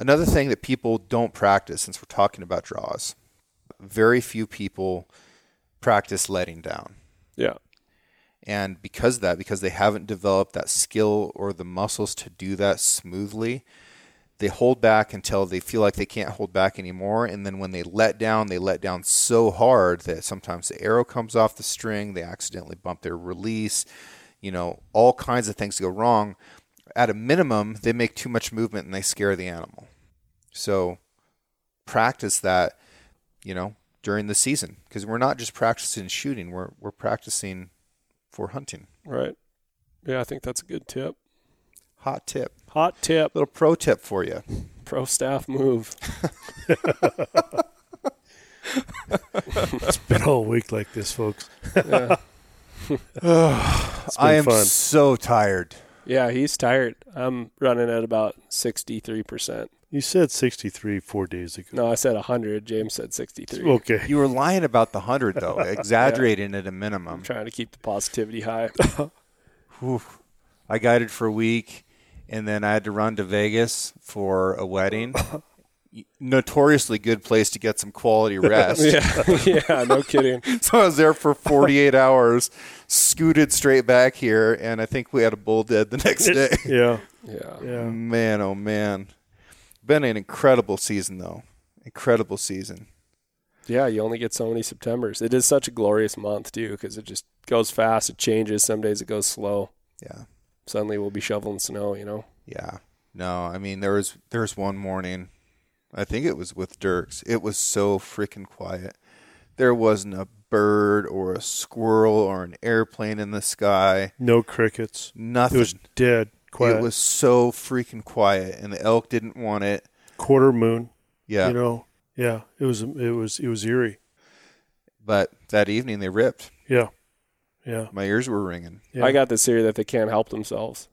Another thing that people don't practice, since we're talking about draws, very few people practice letting down. Yeah. And because of that, because they haven't developed that skill or the muscles to do that smoothly, they hold back until they feel like they can't hold back anymore. And then when they let down, they let down so hard that sometimes the arrow comes off the string, they accidentally bump their release, you know, all kinds of things go wrong. At a minimum, they make too much movement and they scare the animal. So practice that, you know, during the season because we're not just practicing shooting, we're we're practicing for hunting. Right. Yeah, I think that's a good tip. Hot tip. Hot tip. Little pro tip for you. Pro staff move. It's been all week like this, folks. Yeah. I am fun. so tired. yeah, he's tired. I'm running at about 63%. You said 63 four days ago. No, I said 100. James said 63. Okay. You were lying about the hundred though, exaggerating at a minimum. I'm trying to keep the positivity high. Whew. I guided for a week, and then I had to run to Vegas for a wedding. Notoriously good place to get some quality rest. yeah, yeah, no kidding. So I was there for 48 hours, scooted straight back here, and I think we had a bull dead the next day. Yeah. Yeah. Yeah. Man, oh man. Been an incredible season, though. Incredible season. Yeah, you only get so many Septembers. It is such a glorious month, too, because it just goes fast. It changes. Some days it goes slow. Yeah. Suddenly we'll be shoveling snow, you know? Yeah. No, I mean there was there was one morning, I think it was with Dierks. It was so freaking quiet. There wasn't a bird or a squirrel or an airplane in the sky. No crickets. Nothing. It was dead quiet. It was so freaking quiet, and the elk didn't want it. quarter moon. Yeah. You know. Yeah. It was. It was. It was eerie. But that evening they ripped. Yeah. Yeah. My ears were ringing. yeah. I got this theory that they can't help themselves.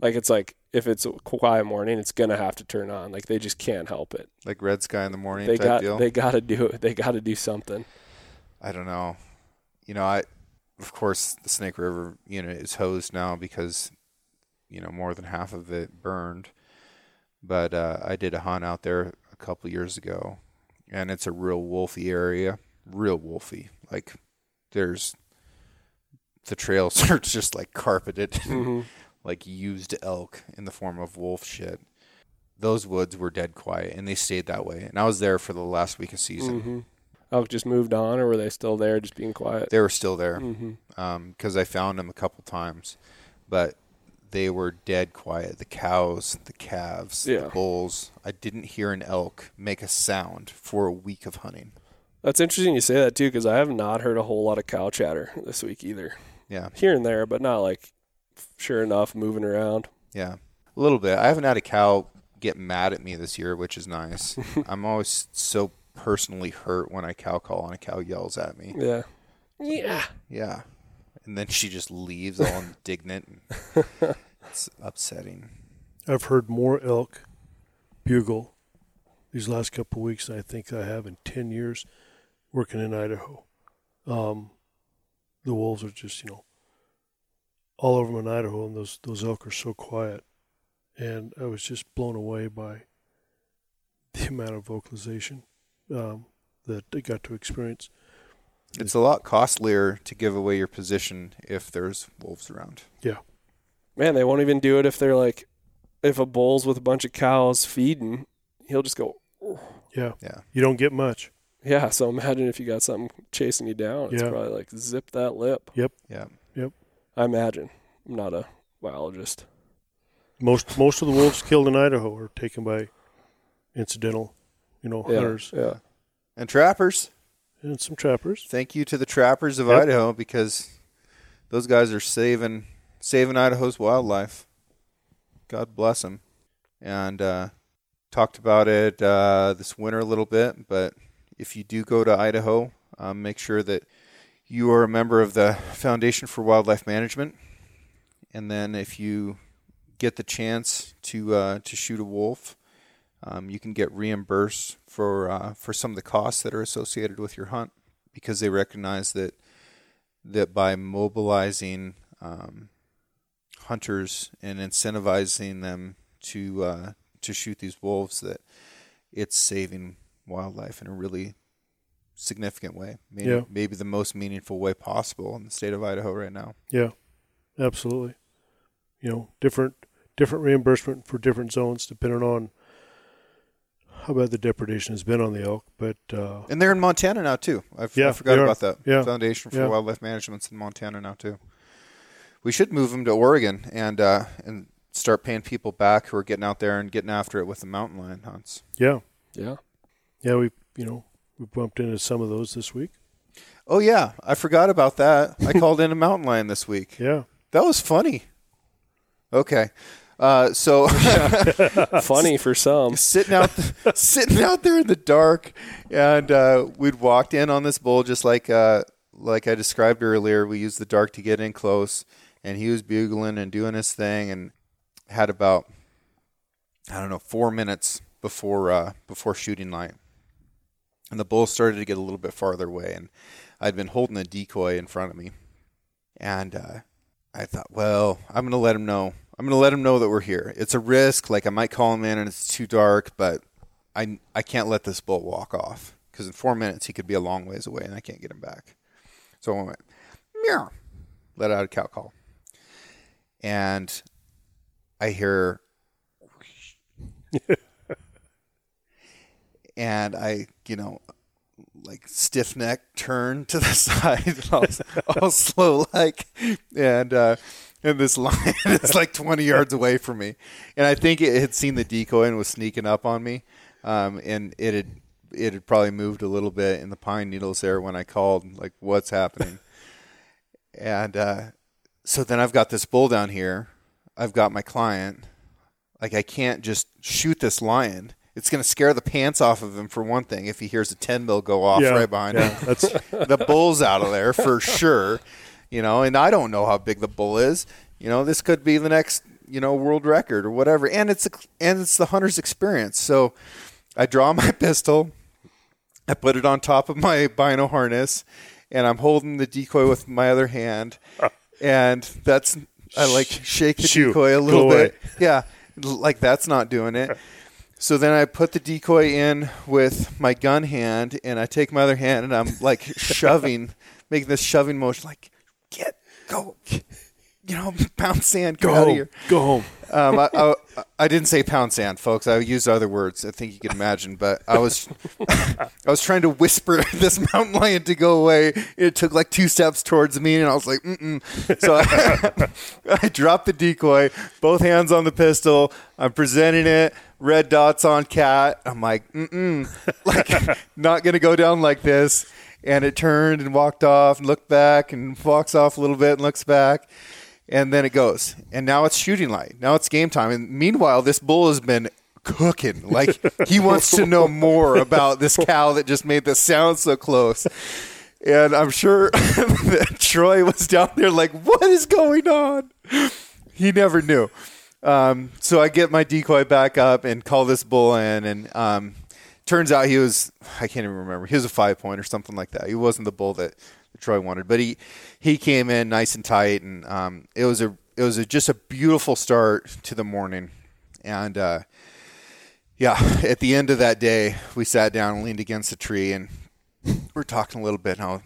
Like, it's like if it's a quiet morning, it's going to have to turn on. Like, they just can't help it. Like red sky in the morning They type got, deal. they got to do it. They got to do something. I don't know. You know, I of course the Snake River unit is hosed now because you know more than half of it burned. But uh, I did a hunt out there a couple years ago, and it's a real wolfy area, real wolfy. Like there's the trails are just like carpeted, Mhm. like used elk in the form of wolf shit. Those woods were dead quiet, and they stayed that way. And I was there for the last week of season. hmm Elk just moved on, or were they still there, just being quiet? They were still there. because I found them a couple times, but they were dead quiet. The cows, the calves, Yeah. the bulls. I didn't hear an elk make a sound for a week of hunting. That's interesting you say that too, because I have not heard a whole lot of cow chatter this week either. Yeah, Here and there, but not like sure enough moving around. yeah, a little bit. I haven't had a cow get mad at me this year, which is nice. I'm always so personally hurt when I cow call and a cow yells at me. Yeah. Yeah. Yeah, and then she just leaves all indignant. it's upsetting. I've heard more elk bugle these last couple of weeks than I think I have in ten years working in Idaho. Um, the wolves are just you know all over them in Idaho, and those those elk are so quiet, and I was just blown away by the amount of vocalization um, that I got to experience. It's a lot costlier to give away your position if there's wolves around. Yeah. Man, they won't even do it if they're like, if a bull's with a bunch of cows feeding, he'll just go, Yeah, Yeah. you don't get much. yeah. So imagine if you got something chasing you down. It's Yeah. probably like zip that lip. Yep. Yeah. Yep. I imagine. I'm not a biologist. Most most of the wolves killed in Idaho are taken by incidental, you know, Yeah. hunters Yeah. And trappers, and some trappers. thank you to the trappers of Yep. Idaho because those guys are saving saving Idaho's wildlife. God bless them. And uh, talked about it uh, this winter a little bit, but if you do go to Idaho, um, make sure that you are a member of the Foundation for Wildlife Management. And then if you get the chance to uh, to shoot a wolf, um, you can get reimbursed for uh, for some of the costs that are associated with your hunt because they recognize that that by mobilizing um, hunters and incentivizing them to uh, to shoot these wolves that it's saving wildlife in a really significant way. Maybe, Yeah. maybe the most meaningful way possible in the state of Idaho right now. Yeah, absolutely. You know, different different reimbursement for different zones depending on how bad the depredation has been on the elk. But uh, And they're in Montana now too. I, f- I Yeah, forgot about that. Yeah. Foundation for Yeah. Wildlife Management's in Montana now too. We should move them to Oregon and uh, and start paying people back who are getting out there and getting after it with the mountain lion hunts. yeah, Yeah. yeah, we you know we bumped into some of those this week. Oh yeah, I forgot about that. I called in a mountain lion this week. Yeah, That was funny. Okay. Uh, so Funny for some. sitting out sitting out there in the dark and uh, we'd walked in on this bull just like uh, like I described earlier. We used the dark to get in close and he was bugling and doing his thing and had about I don't know 4 minutes before uh, before shooting light and the bull started to get a little bit farther away and I'd been holding a decoy in front of me. And uh, I thought well I'm going to let him know I'm going to let him know that we're here. It's a risk. Like I might call him in and it's too dark, but I I can't let this bull walk off because in four minutes he could be a long ways away and I can't get him back. So I went meow, let out a cow call, and I hear, and I you know like stiff neck turn to the side all, all slow like and uh and this lion is like 20 yards away from me. And i think it had seen the decoy and was sneaking up on me. Um and it had it had probably moved a little bit in the pine needles there when i called like what's happening? And uh so then i've got this bull down here. I've got my client. Like i can't just shoot this lion. It's going to scare the pants off of him for one thing if he hears a 10 mil go off yeah, right behind yeah, him. That's the bull's out of there for sure. You know, and I don't know how big the bull is. You know, this could be the next, you know, world record or whatever. And it's and it's the hunter's experience. So I draw my pistol, I put it on top of my bino harness, and I'm holding the decoy with my other hand. And that's I like shake the Shoot. decoy a little bit. Yeah. Like that's not doing it. So then I put the decoy in with my gun hand, and I take my other hand, and I'm like shoving, making this shoving motion, like get go, you know, pound sand, go out of here. Go home. Um, I, I, I didn't say pound sand, folks. I used other words. I think you can imagine, but I was I was trying to whisper this mountain lion to go away. It took like two steps towards me, and I was like, mm so I, I dropped the decoy, both hands on the pistol. I'm presenting it, red dots on cat. I'm like, mm mm, like not gonna go down like this. And it turned and walked off and looked back and walks off a little bit and looks back and then it goes. And now it's shooting light. Now it's game time. And meanwhile, this bull has been cooking. Like he wants to know more about this cow that just made the sound so close. And I'm sure that Troy was down there like, what is going on? He never knew. Um, so I get my decoy back up and call this bull in, and um, turns out he was I can't even remember. He was a five point or something like that. He wasn't the bull that, Troy wanted, but he he came in nice and tight, and um, it was a it was a, just a beautiful start to the morning, and uh, yeah, at the end of that day, we sat down and leaned against a tree, and we we're talking a little bit. And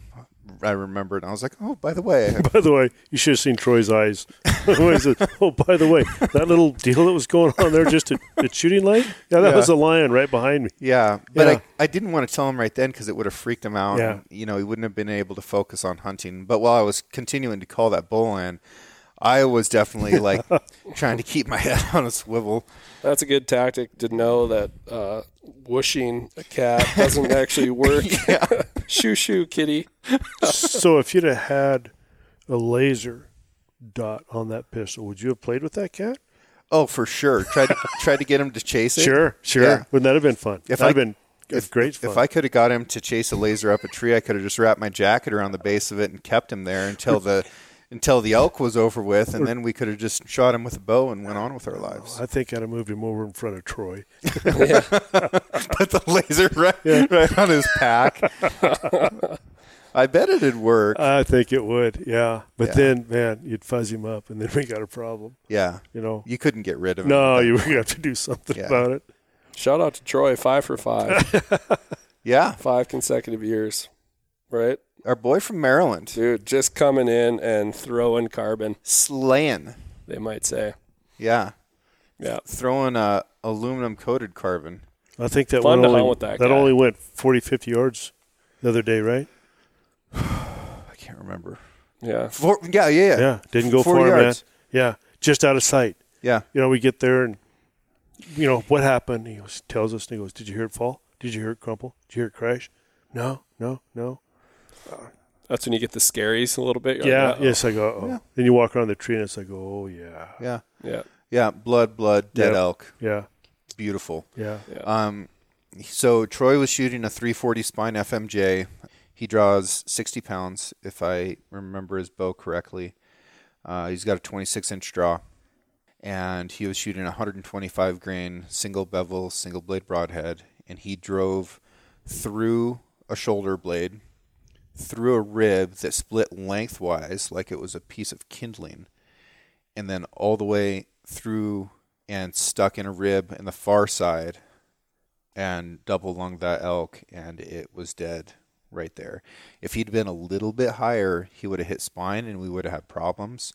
I, remembered, and I was like, oh, by the way, By the way, you should have seen Troy's eyes. Said, oh, by the way, that little deal that was going on there just at, at shooting light? Yeah, that Yeah. was a lion right behind me. Yeah, but Yeah. I, I didn't want to tell him right then because it would have freaked him out. Yeah. and, you know, he wouldn't have been able to focus on hunting. But while I was continuing to call that bull in, I was definitely like trying to keep my head on a swivel. That's a good tactic to know that uh, whooshing a cat doesn't actually work. shoo shoo, kitty. so if you'd have had a laser dot on that pistol, would you have played with that cat? Oh, for sure. Tried to tried to get him to chase it. Sure, sure. Yeah. Wouldn't that have been fun? If That'd I- have been If, great fun. if I could have got him to chase a laser up a tree, I could have just wrapped my jacket around the base of it and kept him there until the until the elk was over with, and then we could have just shot him with a bow and went on with our lives. I think I'd have moved him over in front of Troy. Put the laser right, right on his pack. I bet it'd work. I think it would, yeah. But Yeah. then, man, you'd fuzz him up, and then we got a problem. Yeah, You know, you couldn't get rid of him. no, you would have to do something Yeah. about it. Shout out to Troy, five for five. Yeah, Five consecutive years, right? Our boy from Maryland, Dude, just coming in and throwing carbon, slaying. they might say. Yeah, Yeah. throwing uh, aluminum coated carbon. I think that Fun only, with that that only went 40, 50 yards the other day, right? I can't remember. Yeah. Four, yeah, yeah, yeah, Yeah, didn't go 40 far, yards. man. Yeah, just out of sight. Yeah. You know, we get there and you know what happened. He goes, tells us, and he goes, "Did you hear it fall? Did you hear it crumple? Did you hear it crash? No, no, no. That's when you get the scaries a little bit. You're yeah, like, "Uh-oh." yes. I go. Oh. Yeah. Then you walk around the tree and it's like, oh yeah, yeah, Yeah. yeah. Blood, blood, dead Yep. elk. yeah, Beautiful. yeah. Yeah. Um, so Troy was shooting a 340 spine FMJ. He draws 60 pounds, if I remember his bow correctly. Uh, he's got a 26 inch draw, and he was shooting 125 grain single bevel, single blade broadhead, and he drove through a shoulder blade, through a rib that split lengthwise like it was a piece of kindling, and then all the way through and stuck in a rib in the far side and double lunged that elk and it was dead right there. If he'd been a little bit higher, he would have hit spine and we would have had problems.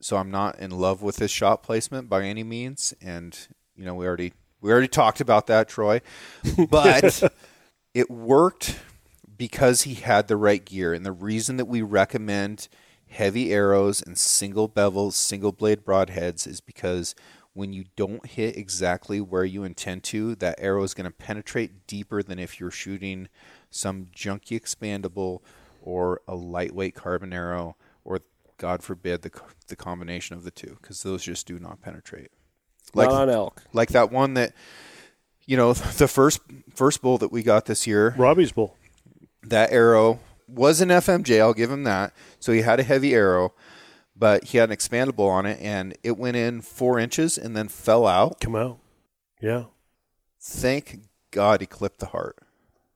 So I'm not in love with his shot placement by any means and you know we already we already talked about that Troy. But it worked because he had the right gear and the reason that we recommend heavy arrows and single bevels, single blade broadheads is because when you don't hit exactly where you intend to, that arrow is going to penetrate deeper than if you're shooting some junky expandable or a lightweight carbon arrow or God forbid the the combination of the two because those just do not penetrate. Like Not on elk. like that one that you know the first first bull that we got this year Robbie's bull. That arrow was an FMJ. I'll give him that. So he had a heavy arrow, but he had an expandable on it, and it went in four inches and then fell out. Come out. Yeah, Thank God he clipped the heart.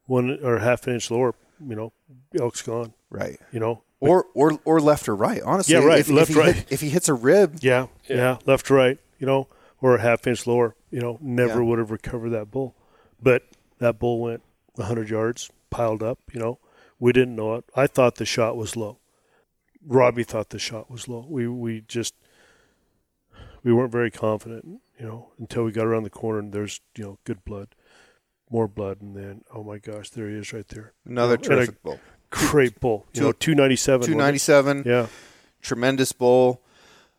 one or half an inch lower. You know, elk's gone. Right. You know. Or or or left or right. Honestly, Yeah, right. If, Left, if he right. Hit, if he hits a rib, Yeah, Yeah. yeah, left right, you know, or a half inch lower, you know, never Yeah. would have recovered that bull. But that bull went 100 yards, piled up, you know. We didn't know it. I thought the shot was low. Robbie thought the shot was low. We we just we weren't very confident, you know, until we got around the corner and there's, you know, good blood, more blood and then oh my gosh, there he is right there. another And a terrific bull. Great bull. You Two- know, 297. Two wasn't it? ninety seven. Yeah. Tremendous bull.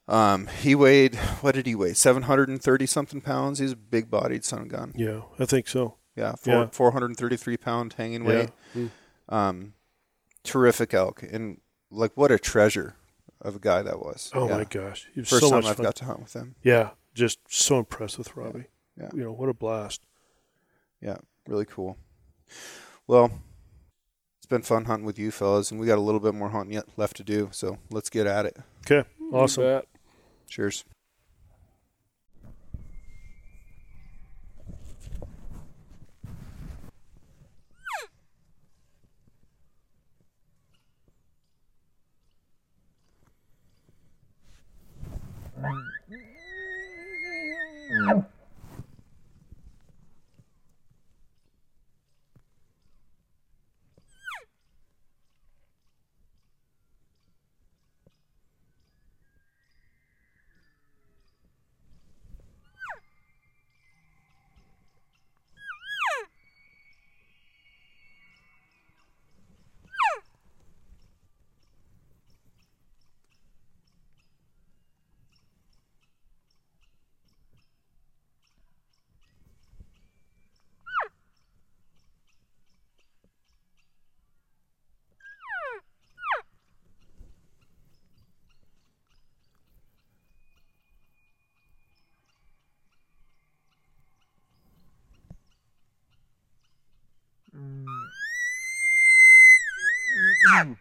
Um, he weighed what did he weigh? Seven hundred and thirty something pounds. He's a big bodied son gun. Yeah, I think so. Yeah, four Yeah. four hundred and thirty three pound hanging Yeah. weight. Um, terrific elk, and like what a treasure of a guy that was. Oh Yeah. my gosh. It was First so time much I've fun. got to hunt with him. Yeah, just so impressed with Robbie. Yeah. You know, what a blast. Yeah, really cool. Well, it's been fun hunting with you fellas, and we got a little bit more hunting yet left to do. So let's get at it. Okay, awesome. Cheers. Mm. you.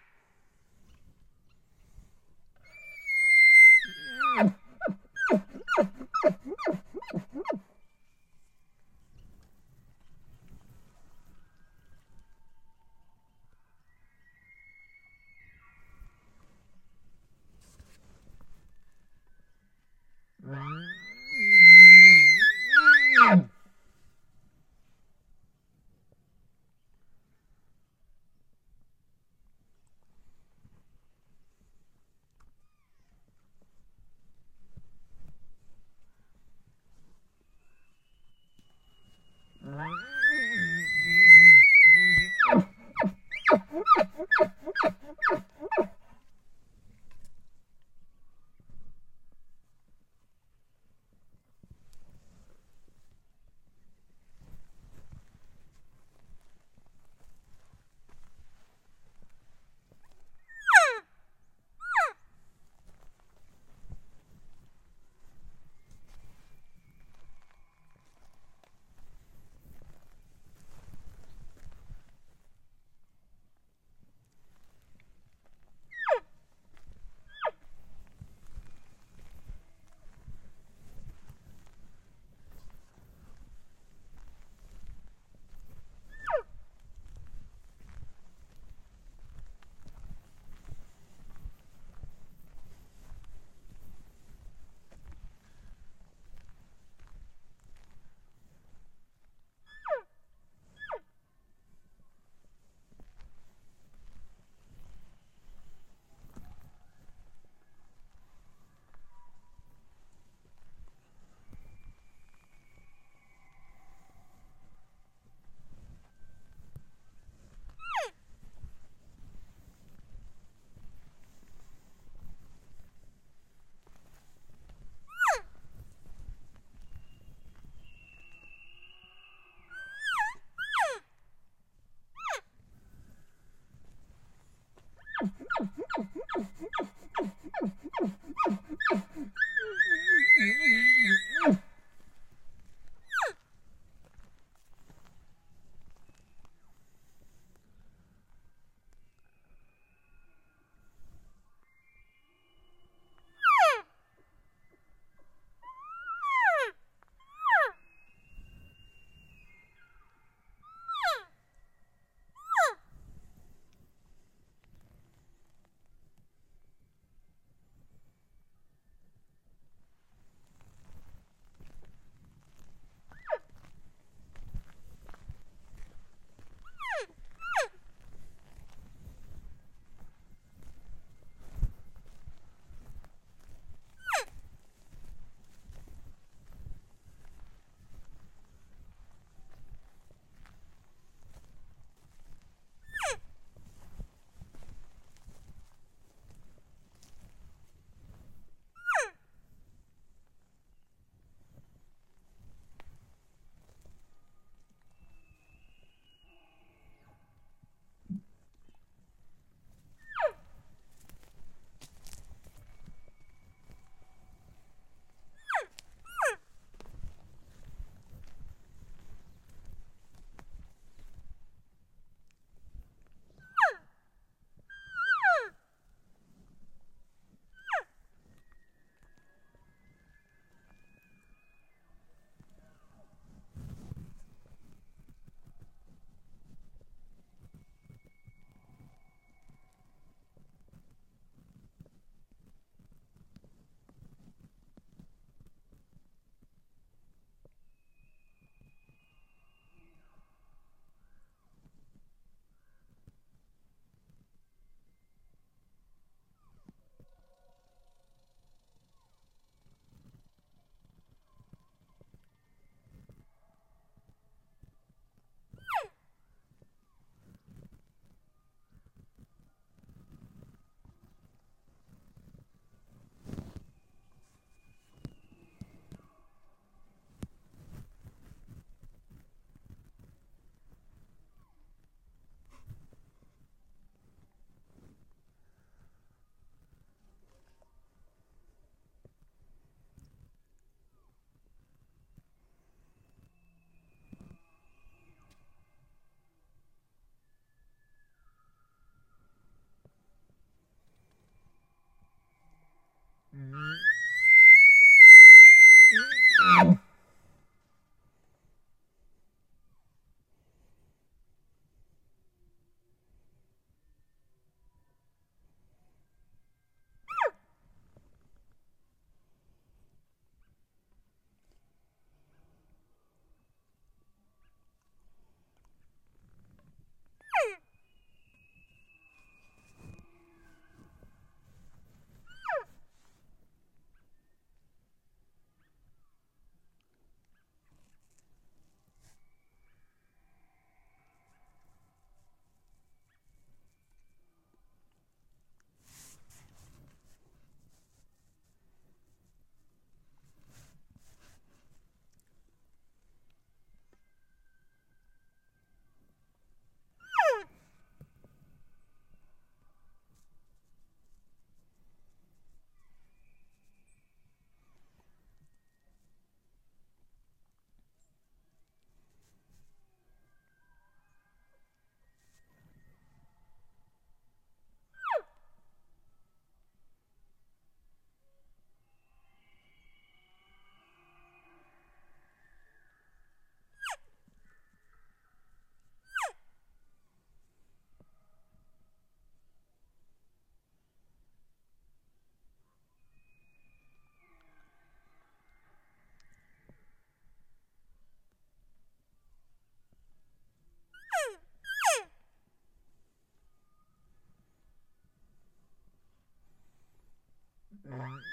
Mm-hmm.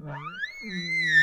Mm-hmm.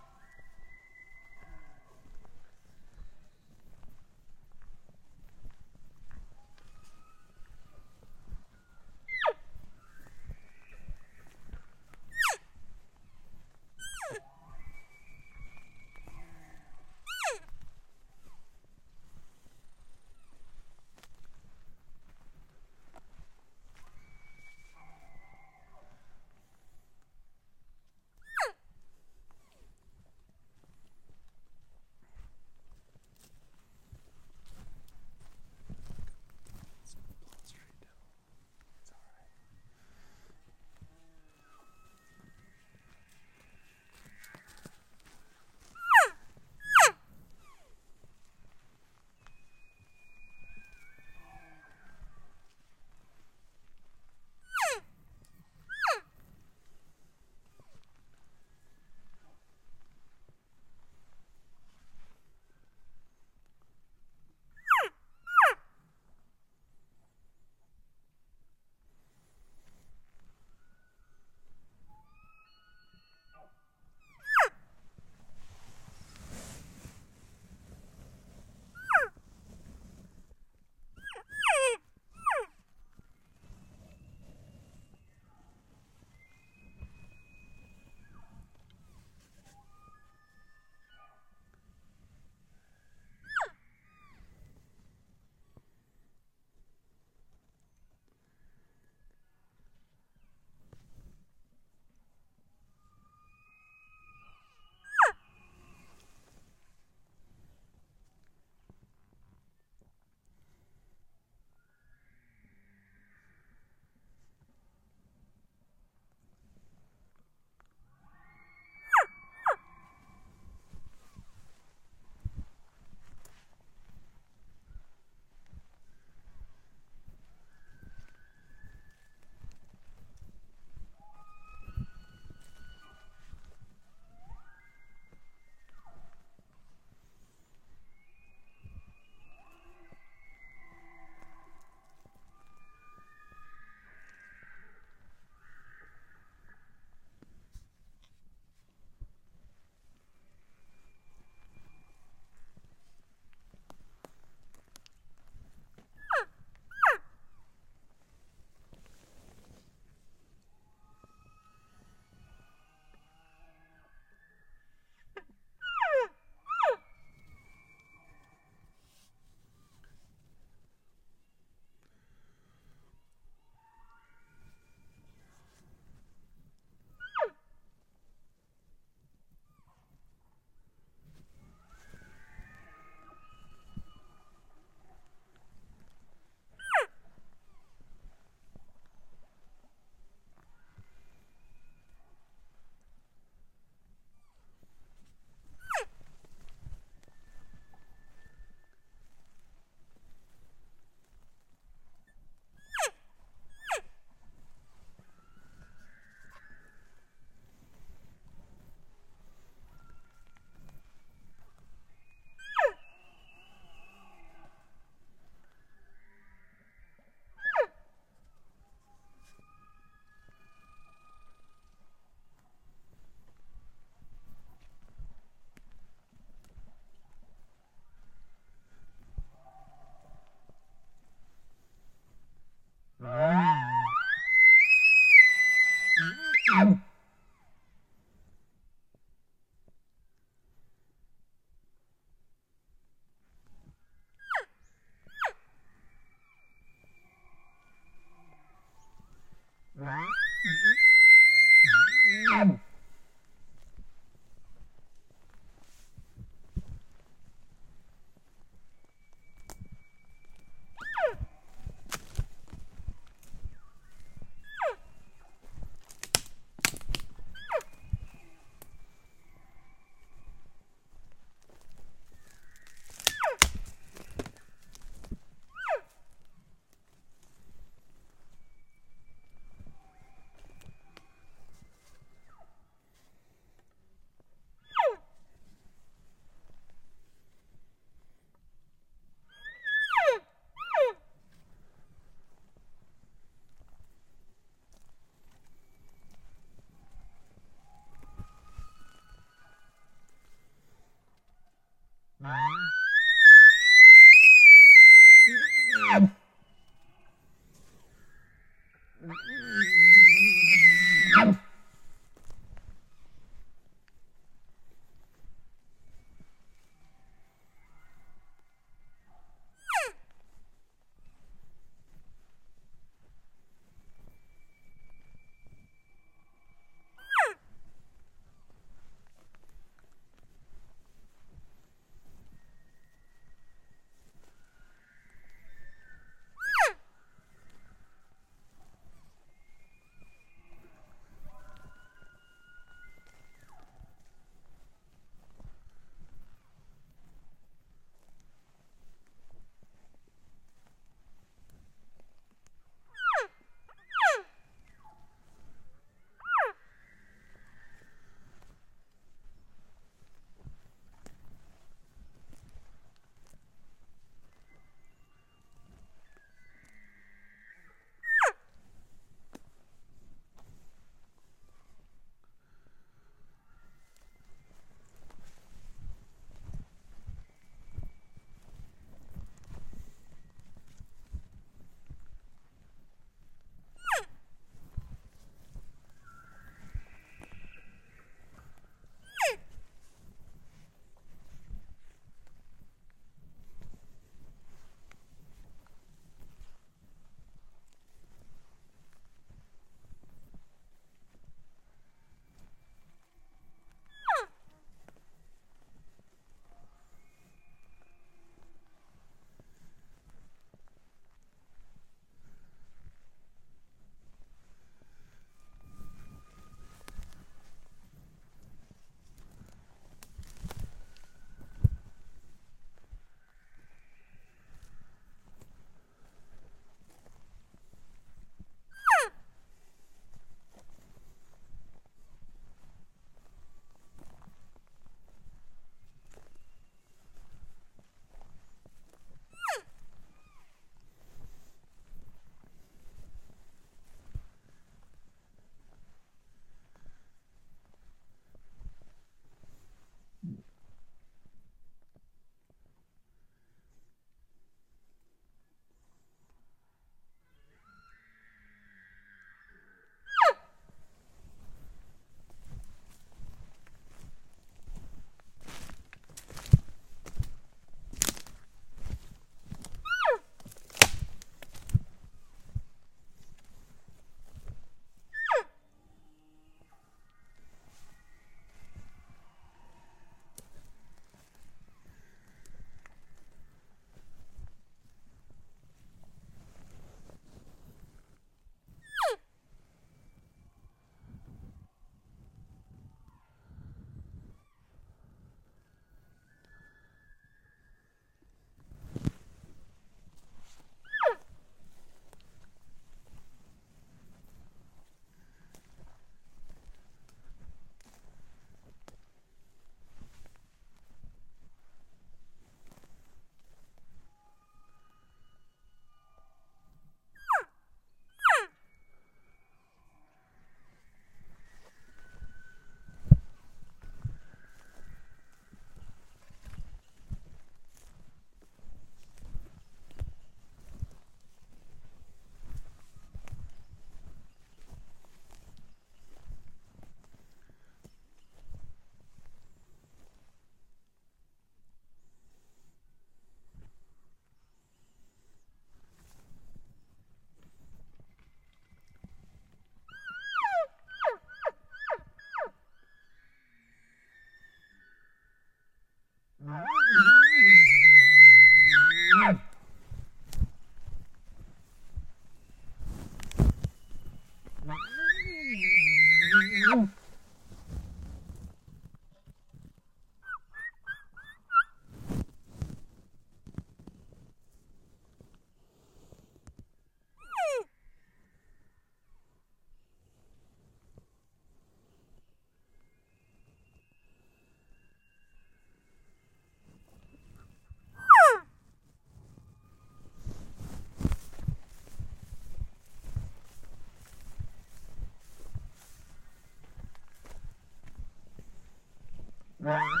Wow.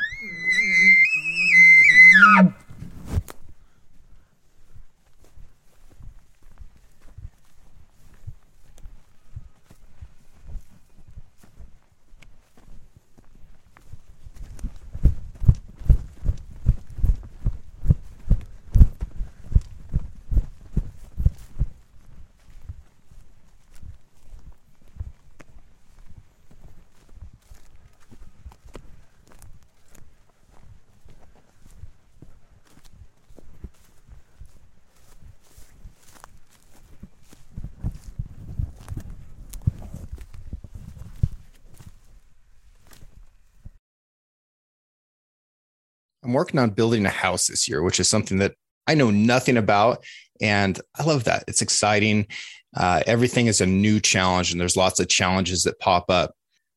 I'm working on building a house this year, which is something that I know nothing about. And I love that. It's exciting. Uh, everything is a new challenge, and there's lots of challenges that pop up.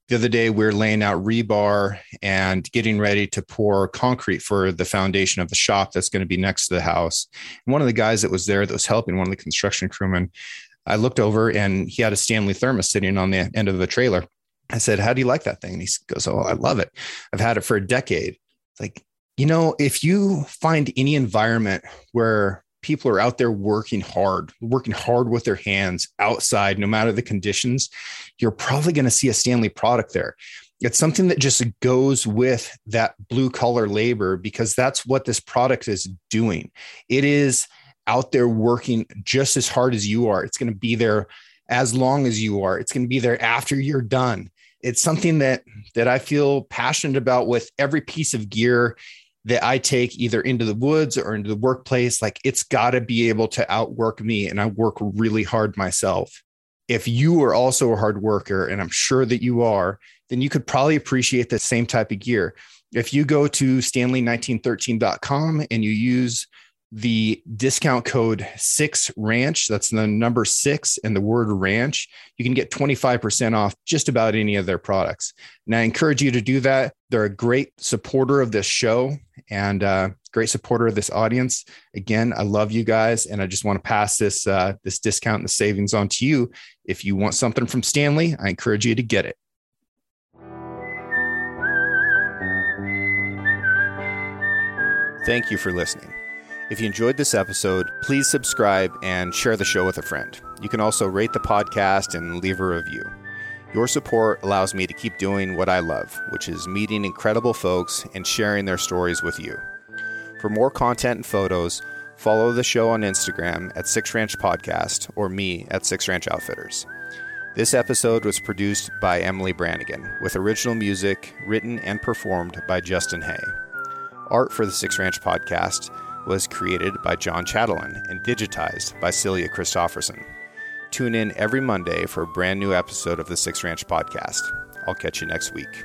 The other day, we are laying out rebar and getting ready to pour concrete for the foundation of the shop that's going to be next to the house. And one of the guys that was there that was helping, one of the construction crewmen, I looked over and he had a Stanley thermos sitting on the end of the trailer. I said, How do you like that thing? And he goes, Oh, I love it. I've had it for a decade. It's like, you know, if you find any environment where people are out there working hard, working hard with their hands outside, no matter the conditions, you're probably going to see a Stanley product there. It's something that just goes with that blue collar labor because that's what this product is doing. It is out there working just as hard as you are. It's going to be there as long as you are. It's going to be there after you're done. It's something that that I feel passionate about with every piece of gear that I take either into the woods or into the workplace, like it's got to be able to outwork me. And I work really hard myself. If you are also a hard worker, and I'm sure that you are, then you could probably appreciate the same type of gear. If you go to stanley1913.com and you use the discount code six ranch that's the number six and the word ranch you can get 25% off just about any of their products and i encourage you to do that they're a great supporter of this show and uh, great supporter of this audience again i love you guys and i just want to pass this uh, this discount and the savings on to you if you want something from stanley i encourage you to get it thank you for listening if you enjoyed this episode, please subscribe and share the show with a friend. You can also rate the podcast and leave a review. Your support allows me to keep doing what I love, which is meeting incredible folks and sharing their stories with you. For more content and photos, follow the show on Instagram at Six Ranch Podcast or me at Six Ranch Outfitters. This episode was produced by Emily Brannigan, with original music written and performed by Justin Hay. Art for the Six Ranch Podcast was created by John Chatelain and digitized by Celia Christofferson. Tune in every Monday for a brand new episode of the Six Ranch Podcast. I'll catch you next week.